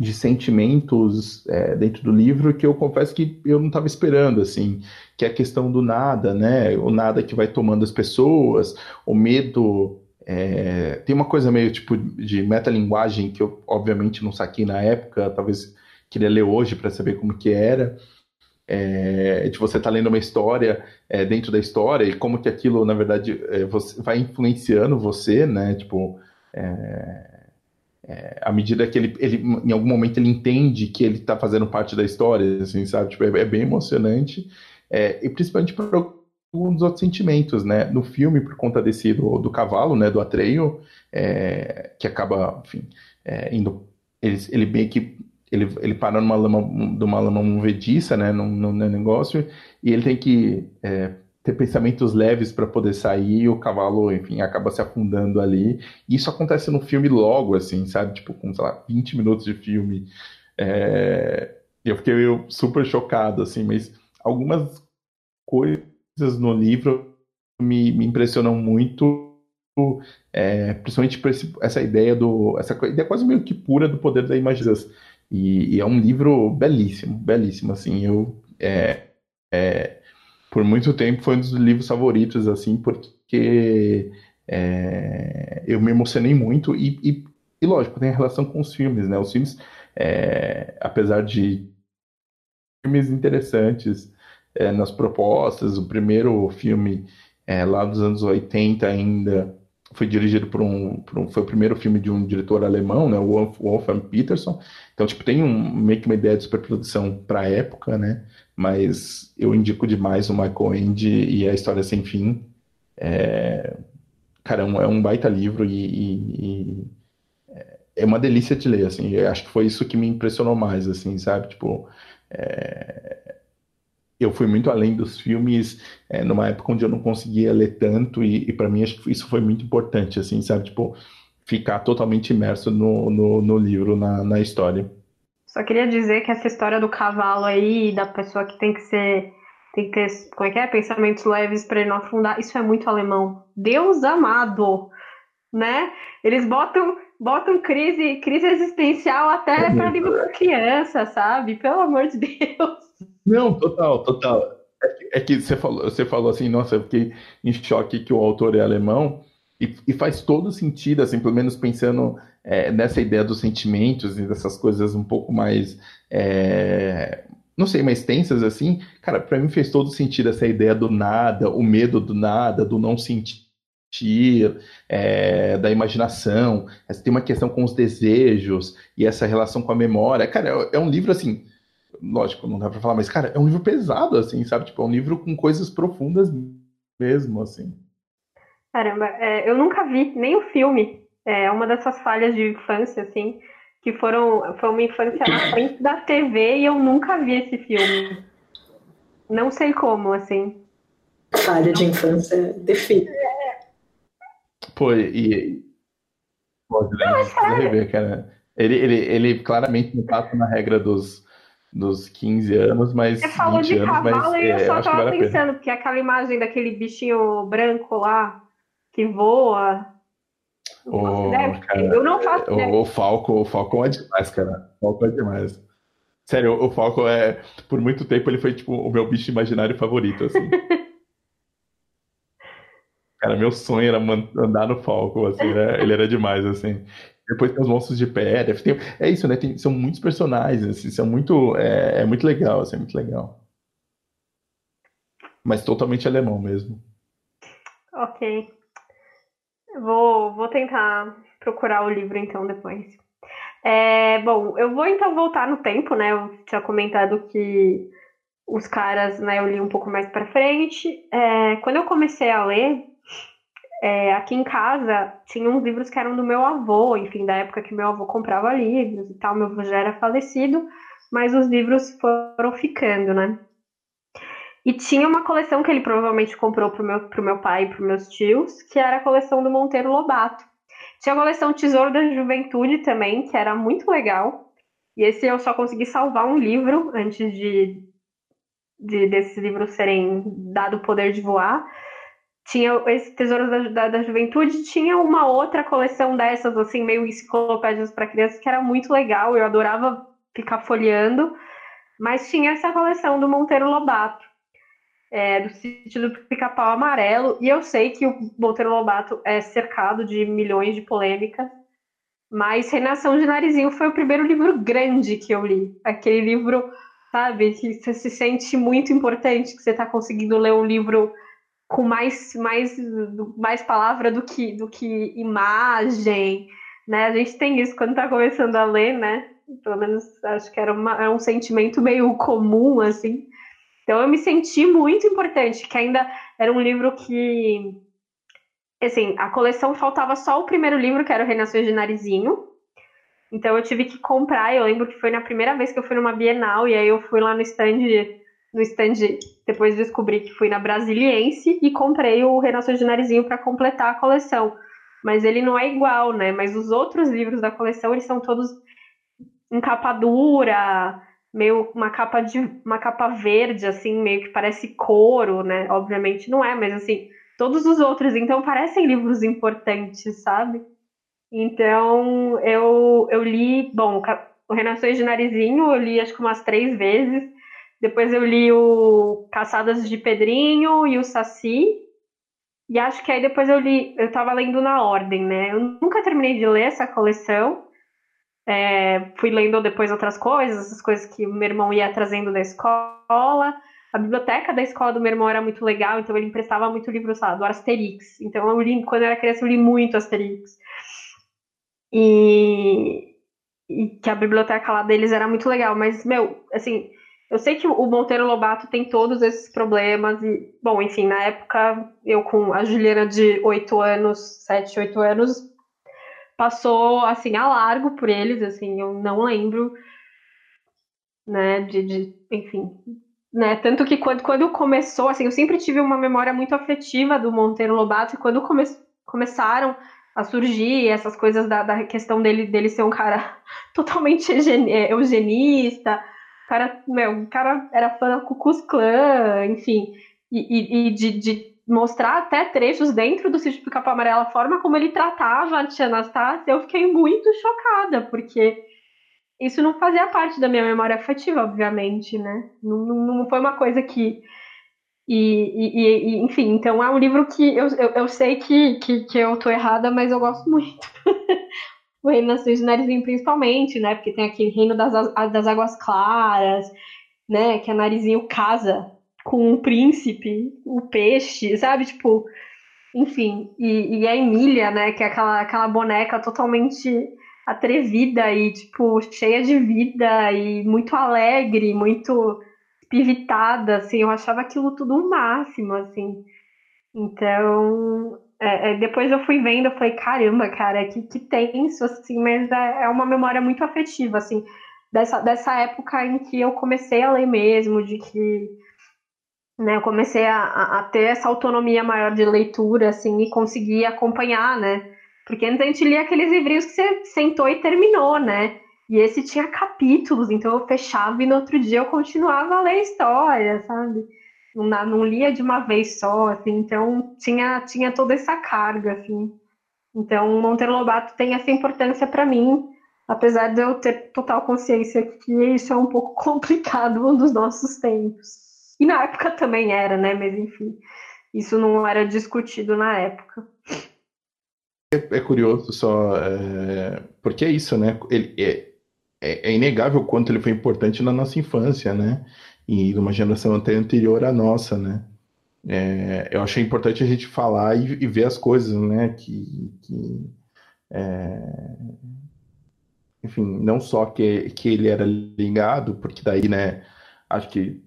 de sentimentos é, dentro do livro que eu confesso que eu não estava esperando, assim, que é a questão do nada, né? O nada que vai tomando as pessoas, o medo. É... tem uma coisa meio tipo de metalinguagem que eu obviamente não saquei na época, talvez queria ler hoje para saber como que era. É, de você estar tá lendo uma história é, dentro da história e como que aquilo, na verdade, é, você, vai influenciando você, né? Tipo, é, é, à medida que ele, ele, em algum momento, ele entende que ele está fazendo parte da história, assim, sabe? Tipo, é, é bem emocionante, e principalmente por alguns outros sentimentos, né? No filme, por conta desse, do, do cavalo, né, do Atreio, que acaba, enfim, indo, ele, ele meio que ele, ele para numa lama, numa lama movediça, né, num, num negócio, e ele tem que é, ter pensamentos leves para poder sair, e o cavalo, enfim, acaba se afundando ali. E isso acontece no filme logo, assim, sabe? Tipo, com, sei lá, 20 minutos de filme. É... Eu fiquei super chocado, assim, mas algumas coisas no livro me, me impressionam muito, é, principalmente essa ideia do. essa ideia quase meio que pura do poder da imaginação. E, e é um livro belíssimo, belíssimo, assim. Eu. É, é, por muito tempo foi um dos livros favoritos, assim, porque é, eu me emocionei muito e, e, e, lógico, tem relação com os filmes, né? Os filmes, é, apesar de filmes interessantes é, nas propostas, o primeiro filme é, lá dos anos 80 ainda foi dirigido por um, por um, foi o primeiro filme de um diretor alemão, né, Wolf, Wolfgang Peterson. Então, tipo, tem um, meio que uma ideia de superprodução para época, né? Mas eu indico demais o Michael Ende e a História Sem Fim. É, cara, é um, é baita livro e, e, e, é uma delícia de ler, assim. Eu acho que foi isso que me impressionou mais, assim, sabe? Tipo, é, eu fui muito além dos filmes é, numa época onde eu não conseguia ler tanto e, e para mim acho que isso foi muito importante, assim, sabe? Tipo, ficar totalmente imerso no, no, no livro, na, na história. Só queria dizer que essa história do cavalo aí, da pessoa que tem que ser, tem que ter, como é que é? Pensamentos leves para ele não afundar, isso é muito alemão. Deus amado, né? Eles botam botam crise, crise existencial até é para livro para criança, sabe? Pelo amor de Deus. Não, total, total. É que, é que, você, falou, você falou assim, nossa, eu fiquei em choque que o autor é alemão, e, e faz todo sentido, assim, pelo menos pensando é, nessa ideia dos sentimentos e dessas coisas um pouco mais, é, não sei, mais tensas, assim. Cara, para mim fez todo sentido essa ideia do nada, o medo do nada, do não sentir. É, da imaginação, tem uma questão com os desejos e essa relação com a memória. Cara, é, é um livro assim, lógico, não dá para falar, mas, cara, é um livro pesado, assim, sabe? Tipo, é um livro com coisas profundas mesmo, assim. Caramba, é, eu nunca vi nem o filme. É uma dessas falhas de infância, assim, que foram. Foi uma infância na frente da TV e eu nunca vi esse filme. Não sei como, assim. Falha de infância define. Pô, e. Pode ver, cara. Ele, ele, ele claramente não passa na regra dos dos 15 anos, mas. Você falou de anos, cavalo mas, e eu é, só eu tava vale pensando, porque aquela imagem daquele bichinho branco lá que voa. O, cara, eu não faço o, o Falco, o Falcon é demais, cara. O Falcon é demais. Sério, o Falcon é. Por muito tempo ele foi tipo o meu bicho imaginário favorito, assim. (laughs) cara, meu sonho era andar no Falcon, assim, né? Ele era demais, assim. Depois tem os monstros de pedra. Tem, é isso, né? Tem, são muitos personagens, assim, são muito, é, é, muito legal, assim, é muito legal. Mas totalmente alemão mesmo. Ok. Vou, vou tentar procurar o livro então depois. É, bom, eu vou então voltar no tempo, né? Eu tinha comentado que os caras, né, eu li um pouco mais para frente. É, quando eu comecei a ler, é, aqui em casa tinha uns livros que eram do meu avô, enfim, da época que meu avô comprava livros e tal. Meu avô já era falecido, mas os livros foram ficando, né? E tinha uma coleção que ele provavelmente comprou pro meu, pro meu pai e pros meus tios, que era a coleção do Monteiro Lobato. Tinha a coleção Tesouro da Juventude também, que era muito legal. E esse eu só consegui salvar um livro antes de, de desses livros serem dado o poder de voar. Tinha esse Tesouro da, da, da Juventude, tinha uma outra coleção dessas, assim, meio enciclopédias para crianças, que era muito legal, eu adorava ficar folheando. Mas tinha essa coleção do Monteiro Lobato é, do sítio do Pica-Pau Amarelo, e eu sei que o Monteiro Lobato é cercado de milhões de polêmicas, mas Renação de Narizinho foi o primeiro livro grande que eu li. Aquele livro, sabe, que você se sente muito importante, que você está conseguindo ler um livro com mais, mais, mais palavra do que, do que imagem, né? A gente tem isso quando está começando a ler, né? Pelo menos acho que era uma, é um sentimento meio comum, assim. Então eu me senti muito importante, que ainda era um livro que assim, a coleção faltava só o primeiro livro, que era o Renações de Narizinho. Então eu tive que comprar, eu lembro que foi na primeira vez que eu fui numa Bienal, e aí eu fui lá no stand, no stand, depois descobri que fui na Brasiliense e comprei o Renações de Narizinho para completar a coleção. Mas ele não é igual, né? Mas os outros livros da coleção, eles são todos em capa dura, meio uma capa de uma capa verde assim, meio que parece couro, né? Obviamente não é, mas assim, todos os outros então parecem livros importantes, sabe? Então, eu eu li, bom, o Renações de Narizinho, eu li acho que umas três vezes. Depois eu li o Caçadas de Pedrinho e o Saci. E acho que aí depois eu li, eu tava lendo na ordem, né? Eu nunca terminei de ler essa coleção, é, fui lendo depois outras coisas, essas coisas que o meu irmão ia trazendo da escola. A biblioteca da escola do meu irmão era muito legal, então ele emprestava muito livro, sabe, do Asterix. Então eu li, quando eu era criança, eu li muito Asterix. E, e que a biblioteca lá deles era muito legal, mas, meu, assim, eu sei que o Monteiro Lobato tem todos esses problemas e, bom, enfim, na época, eu com a Juliana de 8 anos, 7, 8 anos, passou assim a largo por eles, assim, eu não lembro, né, de, de enfim, né, tanto que quando, quando começou, assim, eu sempre tive uma memória muito afetiva do Monteiro Lobato, e quando come, começaram a surgir essas coisas da, da questão dele, dele ser um cara (laughs) totalmente é, eugenista, cara, meu, o cara era fã Ku Klux Klan, enfim, e, e, e de, de mostrar até trechos dentro do sítio do Capa Amarela, a forma como ele tratava a tia Anastácia, eu fiquei muito chocada, porque isso não fazia parte da minha memória afetiva, obviamente, né? Não, não foi uma coisa que. E, e, enfim, então é um livro que eu, eu, eu sei que, que, que, eu tô errada, mas eu gosto muito. (laughs) o Reino Três Narizinho, principalmente, né? Porque tem aquele Reino das, das Águas Claras, né? Que a Narizinho casa com o príncipe, o peixe, sabe? Tipo, enfim. E, e a Emília, né? Que é aquela, aquela boneca totalmente atrevida e, tipo, cheia de vida e muito alegre, muito pivitada, assim. Eu achava aquilo tudo o máximo, assim. Então, é, é, depois eu fui vendo, eu falei, caramba, cara, que, que tenso, assim, mas é, é uma memória muito afetiva, assim, dessa, dessa época em que eu comecei a ler mesmo, de que né, eu comecei a, a, ter essa autonomia maior de leitura, assim, e conseguir acompanhar, né? Porque antes a gente lia aqueles livrinhos que você sentou e terminou, né? E esse tinha capítulos, então eu fechava e no outro dia eu continuava a ler a história, sabe? Não, não lia de uma vez só, assim, então tinha, tinha toda essa carga, assim. Então, Monteiro Lobato tem essa importância para mim, apesar de eu ter total consciência que isso é um pouco (laughs) complicado nos nossos tempos. E na época também era, né? Mas enfim, isso não era discutido na época. É, é curioso só, é, porque é isso, né? Ele, é, é, é, inegável o quanto ele foi importante na nossa infância, né? E numa geração até anterior à nossa, né? É, eu achei importante a gente falar e, e ver as coisas, né? Que, que é, enfim, não só que, que ele era ligado, porque daí, né? Acho que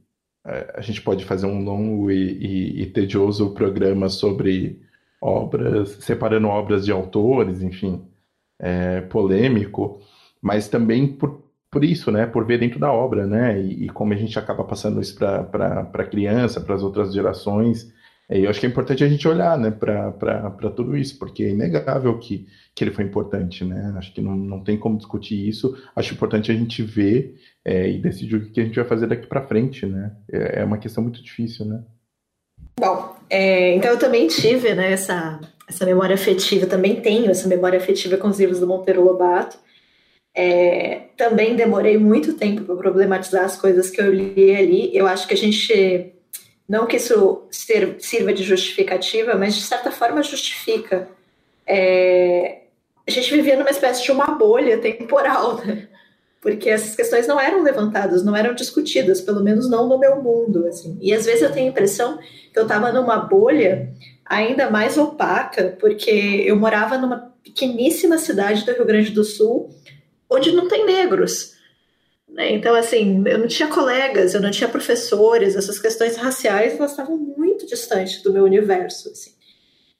a gente pode fazer um longo e, e, e, tedioso programa sobre obras, separando obras de autores, enfim, é, polêmico, mas também por, por isso, né, por ver dentro da obra, né, e, e como a gente acaba passando isso para a criança, para as outras gerações, é, eu acho que é importante a gente olhar, né, para tudo isso, porque é inegável que, que ele foi importante, né? Acho que não, não tem como discutir isso. Acho importante a gente ver é, e decidir o que a gente vai fazer daqui para frente, né? É, é, uma questão muito difícil, né? Bom, é, então eu também tive, né, essa, essa memória afetiva, também tenho essa memória afetiva com os livros do Monteiro Lobato. É, também demorei muito tempo para problematizar as coisas que eu li ali. Eu acho que a gente não que isso sirva de justificativa, mas de certa forma justifica. É, a gente vivia numa espécie de uma bolha temporal, né? porque essas questões não eram levantadas, não eram discutidas, pelo menos não no meu mundo. Assim. E às vezes eu tenho a impressão que eu estava numa bolha ainda mais opaca, porque eu morava numa pequeníssima cidade do Rio Grande do Sul, onde não tem negros. Né? Então, assim, eu não tinha colegas, eu não tinha professores, essas questões raciais elas estavam muito distantes do meu universo. Assim.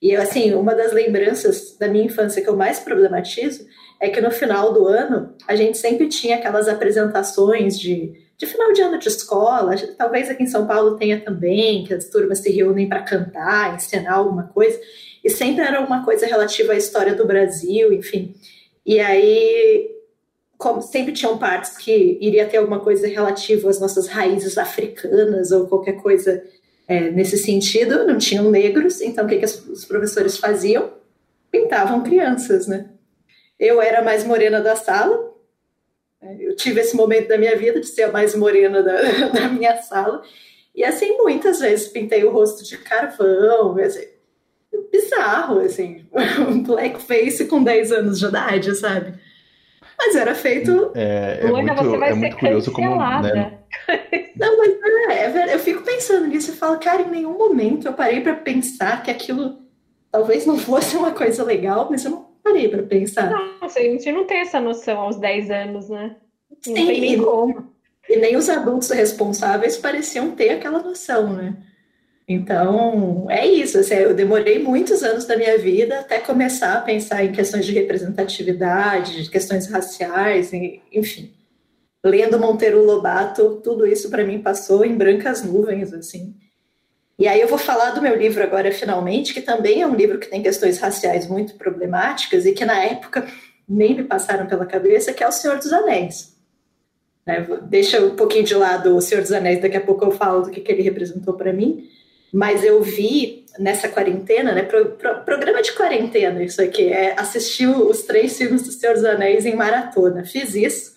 E, assim, uma das lembranças da minha infância que eu mais problematizo é que no final do ano a gente sempre tinha aquelas apresentações de, de final de ano de escola, talvez aqui em São Paulo tenha também, que as turmas se reúnem para cantar, ensinar alguma coisa, e sempre era uma coisa relativa à história do Brasil, enfim. E aí como sempre tinham partes que iria ter alguma coisa relativa às nossas raízes africanas ou qualquer coisa é, nesse sentido, não tinham negros, então o que, que os professores faziam? Pintavam crianças, né? Eu era a mais morena da sala, né? eu tive esse momento da minha vida de ser a mais morena da, (laughs) da minha sala, e assim, muitas vezes pintei o rosto de carvão, assim, bizarro, assim, (laughs) um blackface com 10 anos de idade, sabe? Mas era feito. É, é Luana, muito, você vai é muito curioso como. Né? Não, mas é, é, eu fico pensando nisso e falo, cara, em nenhum momento eu parei para pensar que aquilo talvez não fosse uma coisa legal, mas eu não parei para pensar. Nossa, a gente não tem essa noção aos 10 anos, né? Não Sim, tem nem como. E nem os adultos responsáveis pareciam ter aquela noção, né? Então, é isso. Assim, eu demorei muitos anos da minha vida até começar a pensar em questões de representatividade, de questões raciais, enfim. Lendo Monteiro Lobato, tudo isso para mim passou em brancas nuvens, assim. E aí eu vou falar do meu livro agora, finalmente, que também é um livro que tem questões raciais muito problemáticas e que na época nem me passaram pela cabeça, que é O Senhor dos Anéis. Né? Deixa um pouquinho de lado O Senhor dos Anéis, daqui a pouco eu falo do que, que ele representou para mim mas eu vi nessa quarentena, né? Pro, pro, programa de quarentena, isso aqui, é assistir os três filmes do Senhor dos Anéis em maratona. Fiz isso.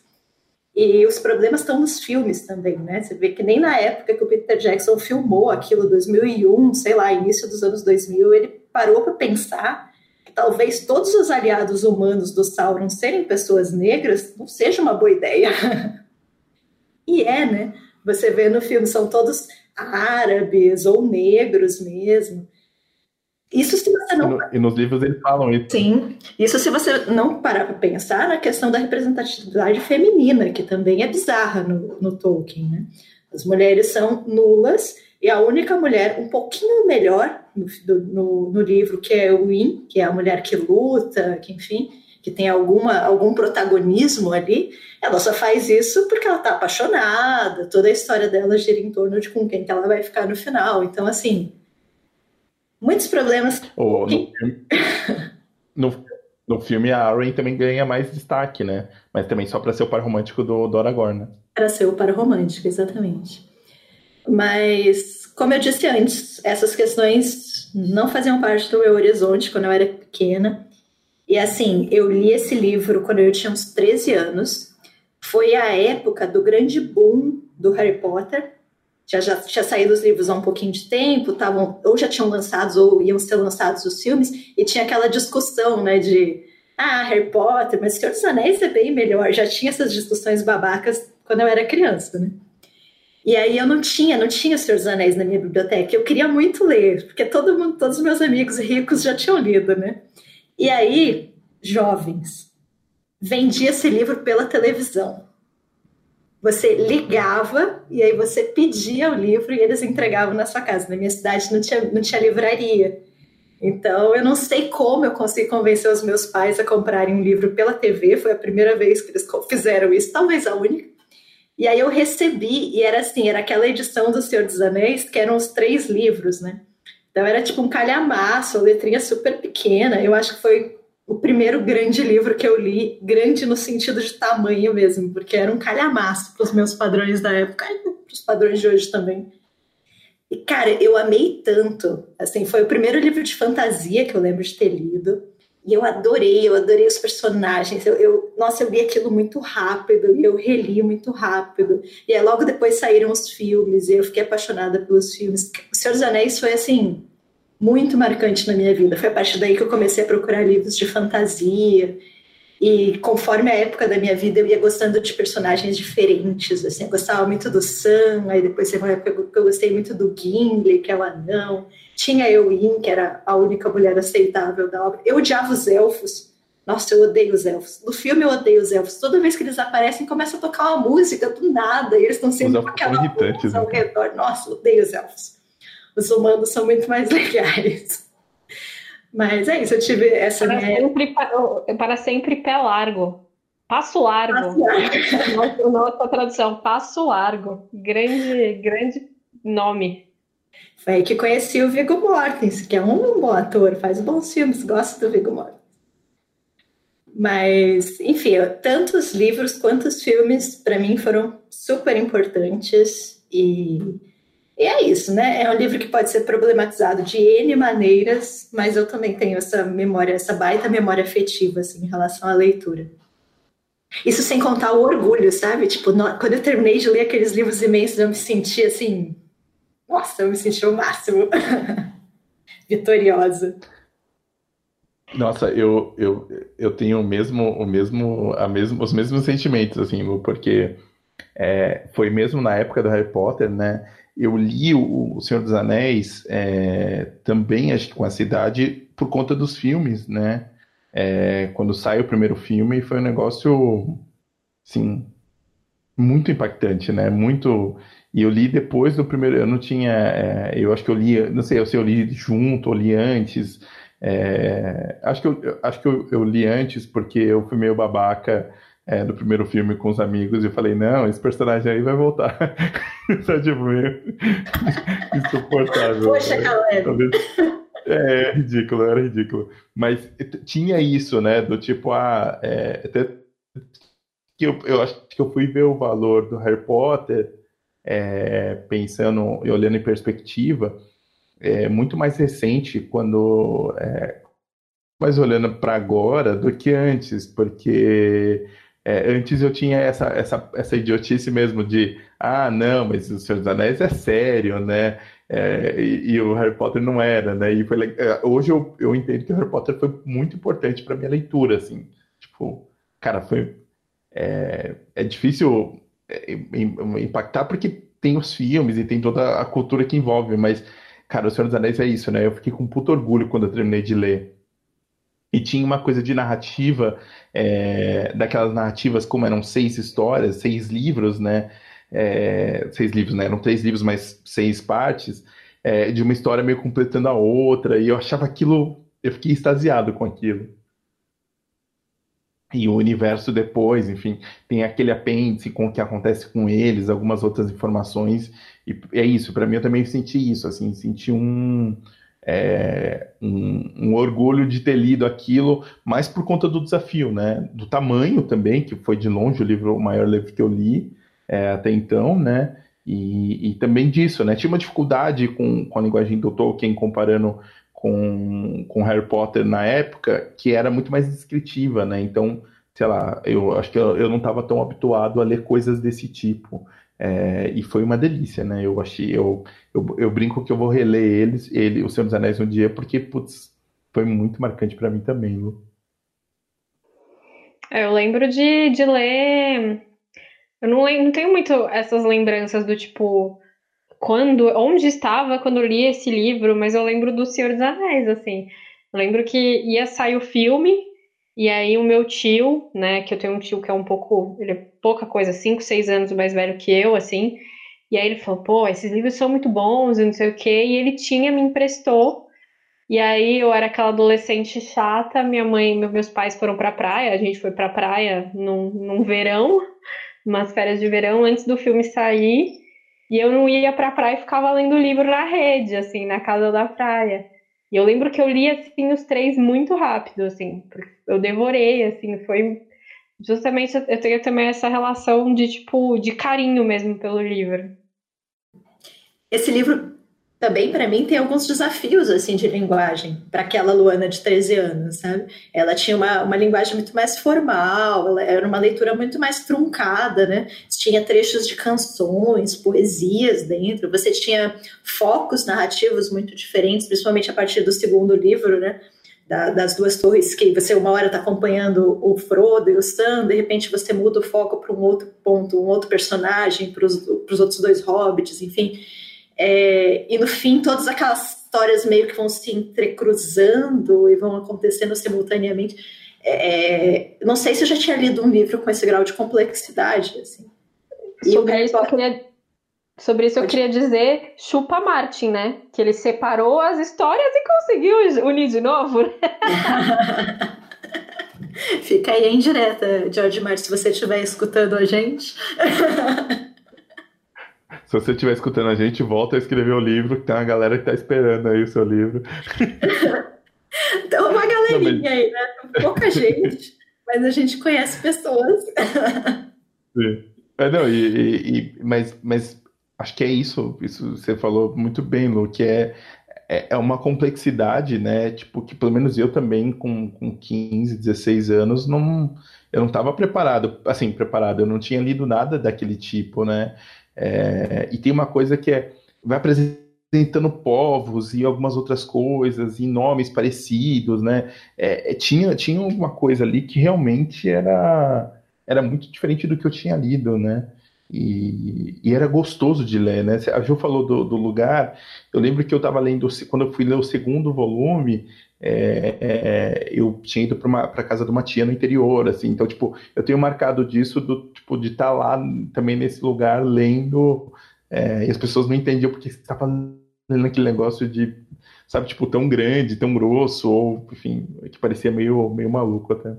E os problemas estão nos filmes também, né? Você vê que nem na época que o Peter Jackson filmou aquilo, 2001, sei lá, início dos anos 2000, ele parou para pensar que talvez todos os aliados humanos do Sauron serem pessoas negras não seja uma boa ideia. (laughs) e é, né? Você vê no filme, são todos árabes ou negros mesmo. Isso se você não. E, no, e, nos livros eles falam isso. Sim. Isso se você não parar para pensar na questão da representatividade feminina, que também é bizarra no, no Tolkien. Né? As mulheres são nulas e a única mulher um pouquinho melhor no, no, no livro, que é o Win, que é a mulher que luta, que enfim, que tem alguma, algum protagonismo ali, ela só faz isso porque ela está apaixonada, toda a história dela gira em torno de com quem que ela vai ficar no final. Então, assim, muitos problemas. Oh, no, filme, no, no, filme, a Arwen também ganha mais destaque, né? Mas também só para ser o par romântico do, do Aragorn, né? Para ser o par romântico, exatamente. Mas, como eu disse antes, essas questões não faziam parte do meu horizonte quando eu era pequena. E assim, eu li esse livro quando eu tinha uns 13 anos. Foi a época do grande boom do Harry Potter. Já, já tinha saído os livros há um pouquinho de tempo, tavam, ou já tinham lançados ou iam ser lançados os filmes, e tinha aquela discussão, né, de ah, Harry Potter, mas Senhor dos Anéis é bem melhor. Já tinha essas discussões babacas quando eu era criança, né? E aí eu não tinha, não tinha Senhor dos Anéis na minha biblioteca. Eu queria muito ler, porque todo mundo, todos os meus amigos ricos já tinham lido, né? E aí, jovens, vendia esse livro pela televisão. você ligava e aí você pedia o livro e eles entregavam na sua casa. Na minha cidade não tinha, não tinha livraria. Então, eu não sei como eu consegui convencer os meus pais a comprarem um livro pela TV. Foi a primeira vez que eles fizeram isso, talvez a única. E aí eu recebi, e era assim, era aquela edição do Senhor dos Anéis, que eram os três livros, né? Então era tipo um calhamaço, letrinha super pequena. Eu acho que foi o primeiro grande livro que eu li, grande no sentido de tamanho mesmo, porque era um calhamaço para os meus padrões da época e para os padrões de hoje também. E, cara, eu amei tanto. Assim, foi o primeiro livro de fantasia que eu lembro de ter lido. E eu adorei, eu adorei os personagens. Eu, eu, nossa, eu li aquilo muito rápido e eu reli muito rápido. E aí, logo depois saíram os filmes e eu fiquei apaixonada pelos filmes. O Senhor dos Anéis foi assim muito marcante na minha vida. Foi a partir daí que eu comecei a procurar livros de fantasia e conforme a época da minha vida, eu ia gostando de personagens diferentes. Assim, eu gostava muito do Sam, aí depois teve uma época que eu gostei muito do Gimli, que é o anão. Tinha Eowyn, que era a única mulher aceitável da obra. Eu odiava os elfos. Nossa, eu odeio os elfos. No filme eu odeio os elfos. Toda vez que eles aparecem, começa a tocar uma música do nada. E eles estão sempre com aquela música ao né? redor. Nossa, eu odeio os elfos. Os humanos são muito mais (laughs) legais. Mas é isso, eu tive essa para minha... Sempre, para sempre pé largo. Passo largo. Passo largo. (laughs) Nossa tradução, passo largo. Grande, grande nome. Foi aí que conheci o Viggo Mortensen, que é um bom ator, faz bons filmes, gosto do Viggo Mortensen. Mas, enfim, tantos livros quanto filmes, para mim, foram super importantes e e é isso, né? É um livro que pode ser problematizado de N maneiras, mas eu também tenho essa memória, essa baita memória afetiva, assim, em relação à leitura. Isso sem contar o orgulho, sabe? Tipo, no, quando eu terminei de ler aqueles livros imensos, eu me senti assim. Nossa, eu me senti o máximo. (laughs) Vitoriosa. Nossa, eu, eu, eu tenho o mesmo, o mesmo, a mesmo, os mesmos sentimentos, assim, porque é, foi mesmo na época do Harry Potter, né? eu li o, o Senhor dos Anéis é, também, acho que com essa idade, por conta dos filmes, né? É, quando sai o primeiro filme, foi um negócio, assim, muito impactante, né? Muito. E eu li depois do primeiro. Eu não tinha. É, eu acho que eu li. Não sei se eu li junto ou li antes. É, acho que, eu, acho que eu, eu li antes porque eu fui meio babaca é, do primeiro filme com os amigos e eu falei, não, esse personagem aí vai voltar. (laughs) tá tipo meio (laughs) insuportável. Poxa, Caleb. É, ridículo, era ridículo. Mas tinha isso, né? Do tipo, ah, é, até que eu, eu acho que eu fui ver o valor do Harry Potter é, pensando e olhando em perspectiva, é muito mais recente quando é, mais olhando para agora do que antes, porque é, antes eu tinha essa, essa, essa idiotice mesmo de, ah, não, mas o Senhor dos Anéis é sério, né? É, e, e, o Harry Potter não era, né? E foi, é, hoje eu, eu entendo que o Harry Potter foi muito importante para minha leitura, assim. Tipo, cara, foi. É, é difícil impactar porque tem os filmes e tem toda a cultura que envolve, mas, cara, o Senhor dos Anéis é isso, né? Eu fiquei com puto orgulho quando eu terminei de ler e tinha uma coisa de narrativa, é, daquelas narrativas, como eram seis histórias, seis livros, né? É, seis livros, né? Eram três livros, mas seis partes, é, de uma história meio completando a outra, e eu achava aquilo, eu fiquei extasiado com aquilo. E o universo depois, enfim, tem aquele apêndice com o que acontece com eles, algumas outras informações, e é isso, para mim eu também senti isso, assim, senti um é, um, um, orgulho de ter lido aquilo, mas por conta do desafio, né? Do tamanho também, que foi de longe o livro, o maior livro que eu li é, até então, né? E, e, também disso, né? Tinha uma dificuldade com, com a linguagem do Tolkien comparando com, com Harry Potter na época, que era muito mais descritiva, né? Então, sei lá, eu acho que eu, eu não estava tão habituado a ler coisas desse tipo. É, e foi uma delícia, né? Eu achei, eu, eu, eu, brinco que eu vou reler eles, ele, O Senhor dos Anéis um dia, porque, putz, foi muito marcante para mim também, viu? É, eu lembro de, de ler. Eu não, não tenho muito essas lembranças do tipo. Quando, onde estava quando li esse livro, mas eu lembro do Senhor dos Anéis, assim. Eu lembro que ia sair o filme, E aí o meu tio, né, que eu tenho um tio que é um pouco, ele é pouca coisa, 5, 6 anos mais velho que eu, assim. E aí ele falou, pô, esses livros são muito bons, e não sei o quê. E ele tinha, me emprestou. E aí eu era aquela adolescente chata, minha mãe e meus pais foram pra praia, a gente foi pra praia num, num verão, (laughs) umas férias de verão, antes do filme sair. E eu não ia pra praia e ficava lendo livro na rede, assim, na casa da praia. E eu lembro que eu li, assim, os três muito rápido, assim. Eu devorei, assim, foi... Justamente, eu tenho também essa relação de, tipo, de carinho mesmo pelo livro. Esse livro também para mim tem alguns desafios assim de linguagem para aquela Luana de 13 anos, sabe? Ela tinha uma, uma linguagem muito mais formal, ela era uma leitura muito mais truncada, né? Tinha trechos de canções, poesias dentro, você tinha focos narrativos muito diferentes, principalmente a partir do segundo livro, né? Da, das duas torres que você uma hora está acompanhando o Frodo e o Sam, de repente você muda o foco para um outro ponto, um outro personagem, para os outros dois hobbits, enfim. É, e no fim, todas aquelas histórias meio que vão se entrecruzando e vão acontecendo simultaneamente. É, não sei se eu já tinha lido um livro com esse grau de complexidade. Assim. Sobre, isso eu queria, sobre isso eu queria dizer chupa Martin, né? Que ele separou as histórias e conseguiu unir de novo. Né? (laughs) Fica aí em direta, George Martin, se você estiver escutando a gente. (laughs) Se você estiver escutando a gente, volta a escrever o livro, que tem uma galera que está esperando aí o seu livro. (laughs) então, uma galerinha aí, né? Pouca gente, mas a gente conhece pessoas. (laughs) Sim. É, não, e, e, mas, mas acho que é isso, isso você falou muito bem, Lu, que é, é, é uma complexidade, né? Tipo, que pelo menos eu também, com, com 15, 16 anos, não, eu não estava preparado, assim, preparado, eu não tinha lido nada daquele tipo, né? É, e tem uma coisa que é vai apresentando povos e algumas outras coisas e nomes parecidos, né? É, é, tinha, tinha uma coisa ali que realmente era, era muito diferente do que eu tinha lido, né? E, e era gostoso de ler, né? A Ju falou do, do lugar. Eu lembro que eu estava lendo, quando eu fui ler o segundo volume, é, é, eu tinha ido para casa de uma tia no interior, assim, então, tipo, eu tenho marcado disso, do, tipo, de estar tá lá também nesse lugar lendo, é, e as pessoas não entendiam porque você estava lendo aquele negócio de, sabe, tipo, tão grande, tão grosso, ou, enfim, que parecia meio, meio maluco até.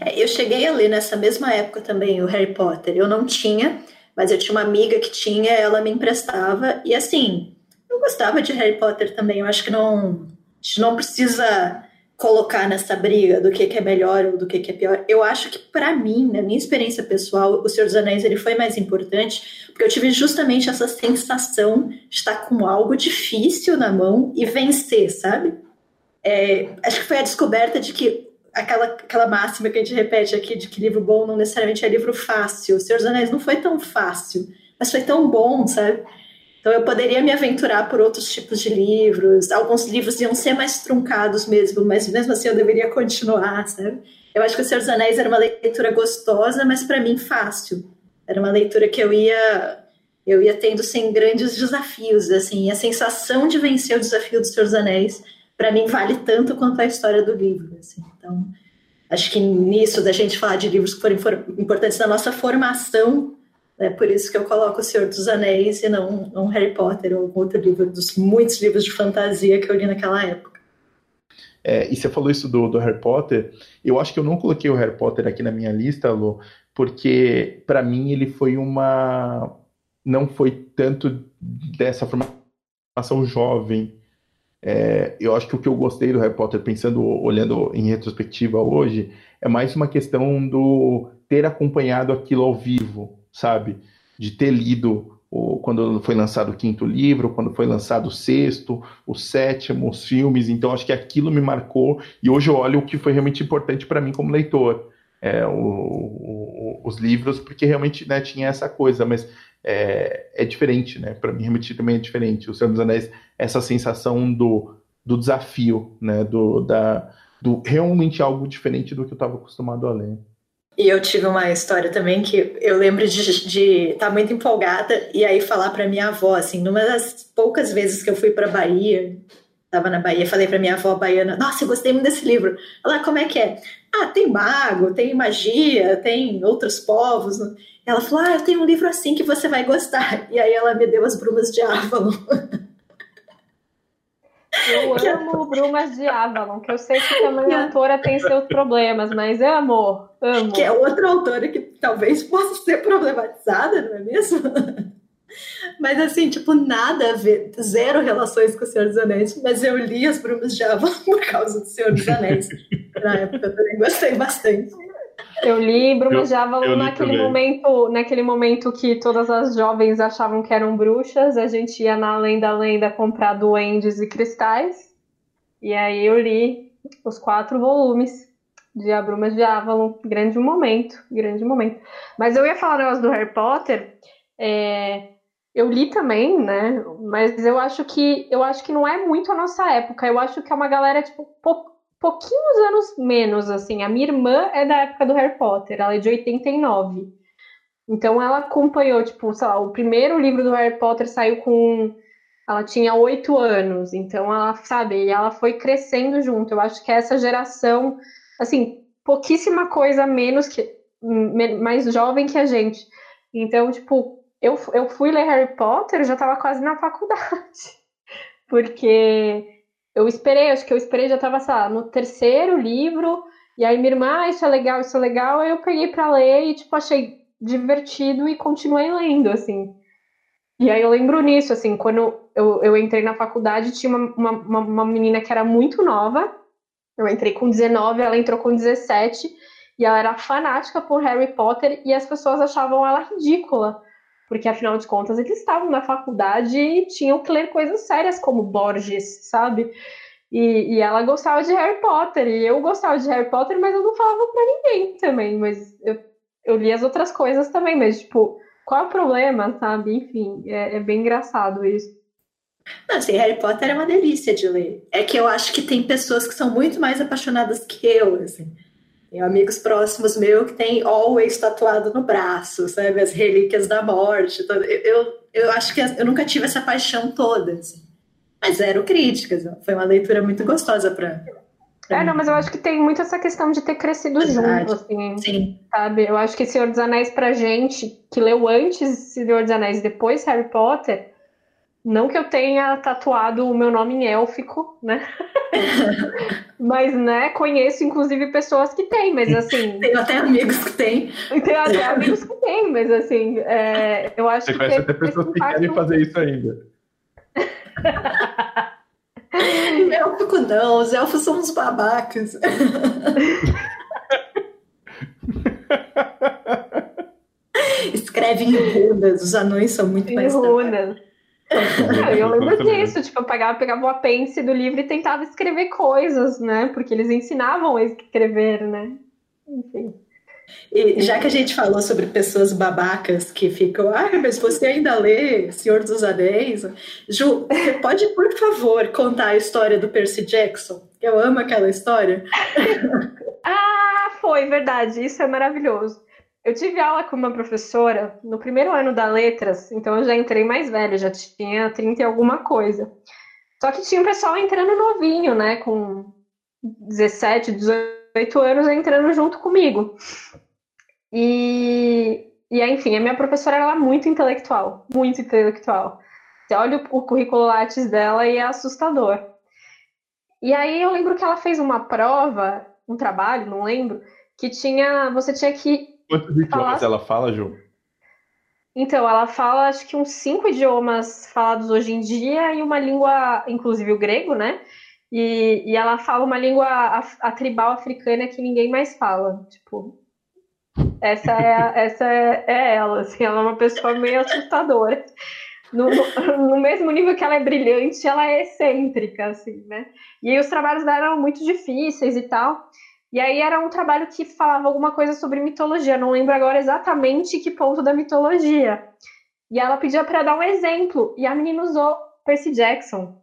É, eu cheguei a ler nessa mesma época também o Harry Potter, eu não tinha, mas eu tinha uma amiga que tinha, ela me emprestava, e assim, eu gostava de Harry Potter também, eu acho que não gente não precisa colocar nessa briga do que, é melhor ou do que, é pior. Eu acho que, para mim, na minha experiência pessoal, O Senhor dos Anéis ele foi mais importante porque eu tive justamente essa sensação de estar com algo difícil na mão e vencer, sabe? É, acho que foi a descoberta de que aquela, aquela máxima que a gente repete aqui de que livro bom não necessariamente é livro fácil. O Senhor dos Anéis não foi tão fácil, mas foi tão bom, sabe? Então eu poderia me aventurar por outros tipos de livros. Alguns livros iam ser mais truncados mesmo, mas mesmo assim eu deveria continuar, sabe? Eu acho que O Senhor dos Anéis era uma leitura gostosa, mas para mim fácil. Era uma leitura que eu ia eu ia tendo sem grandes desafios, assim, a sensação de vencer o desafio do Senhor dos Anéis, para mim vale tanto quanto a história do livro, assim. Então, acho que nisso da gente falar de livros que foram importantes na nossa formação é por isso que eu coloco O Senhor dos Anéis e não Harry Potter ou outro livro, dos muitos livros de fantasia que eu li naquela época. É, e você falou isso do, do, Harry Potter. Eu acho que eu não coloquei o Harry Potter aqui na minha lista, Lu, porque para mim ele foi uma. Não foi tanto dessa formação jovem. É, eu acho que o que eu gostei do Harry Potter, pensando, olhando em retrospectiva hoje, é mais uma questão do ter acompanhado aquilo ao vivo sabe? De ter lido o, quando foi lançado o quinto livro, quando foi lançado o sexto, o sétimo, os filmes. Então, acho que aquilo me marcou e hoje eu olho o que foi realmente importante para mim como leitor. É, o, o, os livros, porque realmente né, tinha essa coisa, mas é, é diferente, né? Para mim, realmente também é diferente. O Senhor dos Anéis, essa sensação do, do desafio, né? Do, da, do realmente algo diferente do que eu estava acostumado a ler. E eu tive uma história também que eu lembro de estar tá muito empolgada e aí falar para minha avó, assim, numa das poucas vezes que eu fui para Bahia, Tava na Bahia, falei para minha avó baiana, nossa, eu gostei muito desse livro. Ela, como é que é? Ah, tem mago, tem magia, tem outros povos. Ela falou, ah, eu tenho um livro assim que você vai gostar. E aí ela me deu as Brumas de Avalon. (laughs) Eu é amo Brumas de Avalon, que eu sei que também a (laughs) autora tem seus problemas, mas amo, amo. Que é outra autora que talvez possa ser problematizada, não é mesmo? (laughs) Mas assim, tipo, nada a ver, zero relações com o Senhor dos Anéis, mas eu li as Brumas de Avalon (laughs) por causa do Senhor dos Anéis. Na época eu também gostei bastante. Eu li Brumas de Avalon naquele também. momento, naquele momento que todas as jovens achavam que eram bruxas, a gente ia na Lenda Lenda comprar duendes e cristais. E aí eu li os quatro volumes de A Brumas de Avalon. Grande momento, grande momento. Mas eu ia falar negócio do Harry Potter. É, eu li também, né? Mas eu acho que eu acho que não é muito a nossa época. Eu acho que é uma galera tipo pou, pouquinhos anos menos assim. A minha irmã é da época do Harry Potter, ela é de 89. Então ela acompanhou, tipo, sei lá, o primeiro livro do Harry Potter saiu com ela tinha oito anos, então ela, sabe, ela foi crescendo junto. Eu acho que essa geração, assim, pouquíssima coisa menos que mais jovem que a gente. Então, tipo, eu, eu fui ler Harry Potter, já estava quase na faculdade. (laughs) Porque eu esperei, acho que eu esperei, já estava, sei lá, no terceiro livro, e aí minha irmã, ah, isso é legal, isso é legal, aí eu peguei para ler e, tipo, achei divertido e continuei lendo, assim. E aí eu lembro nisso, assim, quando eu, eu entrei na faculdade, tinha uma, uma, uma menina que era muito nova, eu entrei com 19, ela entrou com 17, e ela era fanática por Harry Potter, e as pessoas achavam ela ridícula porque afinal de contas eles estavam na faculdade e tinham que ler coisas sérias como Borges, sabe? E, e, ela gostava de Harry Potter, e eu gostava de Harry Potter, mas eu não falava pra ninguém também, mas eu, eu li as outras coisas também, mas tipo, qual é o problema, sabe? Enfim, é, é bem engraçado isso. Não, assim, Harry Potter é uma delícia de ler. É que eu acho que tem pessoas que são muito mais apaixonadas que eu, assim. Tenho amigos próximos meus que têm always tatuado no braço, sabe? As relíquias da morte. Eu, eu, eu acho que eu nunca tive essa paixão toda, assim. Mas eram críticas. Foi uma leitura muito gostosa para é, não, mas eu acho que tem muito essa questão de ter crescido Verdade. junto, assim. Sim. Sabe? Eu acho que Senhor dos Anéis pra gente, que leu antes Senhor dos Anéis depois Harry Potter, não que eu tenha tatuado o meu nome em élfico, né? (laughs) mas, né, conheço inclusive pessoas que têm, mas assim. (laughs) Tenho até amigos que têm. Tenho até amigos que têm, mas assim, é, eu acho Você que. Você conhece até pessoas que querem fazer isso ainda. (laughs) Élfico não, os elfos são uns babacas. Escreve em runas, os anões são muito em mais. Runas. (laughs) eu lembro disso, tipo, eu pegava, pegava o apêndice do livro e tentava escrever coisas, né? Porque eles ensinavam a escrever, né? Enfim. E já que a gente falou sobre pessoas babacas que ficam, ah, mas você ainda lê Senhor dos Anéis? Ju, você pode, por favor, contar a história do Percy Jackson? Eu amo aquela história. (laughs) ah, foi, verdade, isso é maravilhoso. Eu tive aula com uma professora no primeiro ano da letras, então eu já entrei mais velha, já tinha 30 e alguma coisa. Só que tinha um pessoal entrando novinho, né, com 17, 18 anos entrando junto comigo. E, e enfim, a minha professora era muito intelectual, muito intelectual. Você olha o, o currículo Lattes dela e é assustador. E aí eu lembro que ela fez uma prova, um trabalho, não lembro, que tinha, você tinha que Quantos idiomas ela fala, Ju? Então, ela fala acho que uns cinco idiomas falados hoje em dia e uma língua, inclusive o grego, né? E, e ela fala uma língua a, a tribal africana que ninguém mais fala. Tipo, essa é, (laughs) essa é, é, ela, assim, ela é uma pessoa meio assustadora. No, no, no, mesmo nível que ela é brilhante, ela é excêntrica, assim, né? E aí os trabalhos dela eram muito difíceis e tal. E aí era um trabalho que falava alguma coisa sobre mitologia, não lembro agora exatamente que ponto da mitologia. E ela pedia para dar um exemplo, e a menina usou Percy Jackson.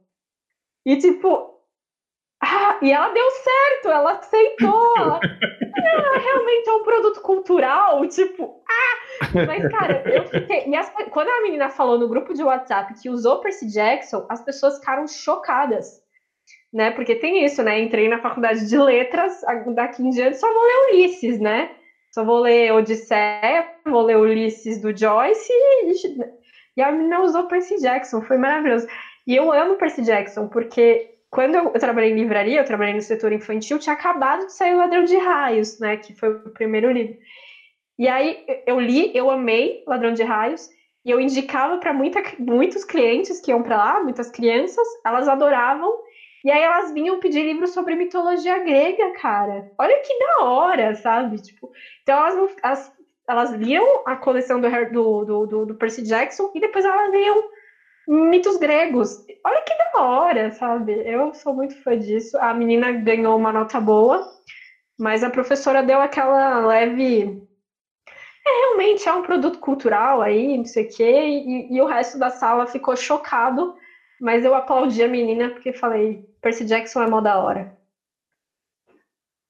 E tipo, ah, e ela deu certo, ela aceitou. (laughs) Ela, ah, realmente é um produto cultural, tipo, ah! Mas, cara, eu fiquei. E as, quando a menina falou no grupo de WhatsApp que usou Percy Jackson, as pessoas ficaram chocadas. Né? Porque tem isso, né? Entrei na faculdade de letras, daqui em diante só vou ler Ulisses, né? Só vou ler Odisseia, vou ler Ulisses do Joyce e, e a menina usou Percy Jackson, foi maravilhoso. E eu amo Percy Jackson, porque quando eu, eu, trabalhei em livraria, eu trabalhei no setor infantil, tinha acabado de sair o Ladrão de Raios, né? Que foi o primeiro livro. E aí eu li, eu amei Ladrão de Raios, e eu indicava para muitos clientes que iam para lá, muitas crianças, elas adoravam, e aí elas vinham pedir livros sobre mitologia grega, cara. Olha que da hora, sabe? Tipo, então elas, elas, elas liam a coleção do, do, do, do Percy Jackson e depois elas liam mitos gregos. Olha que da hora, sabe? Eu sou muito fã disso. A menina ganhou uma nota boa, mas a professora deu aquela leve. É, realmente é um produto cultural aí, não sei o quê, e, e o resto da sala ficou chocado, mas eu aplaudi a menina porque falei, Percy Jackson é mó da hora.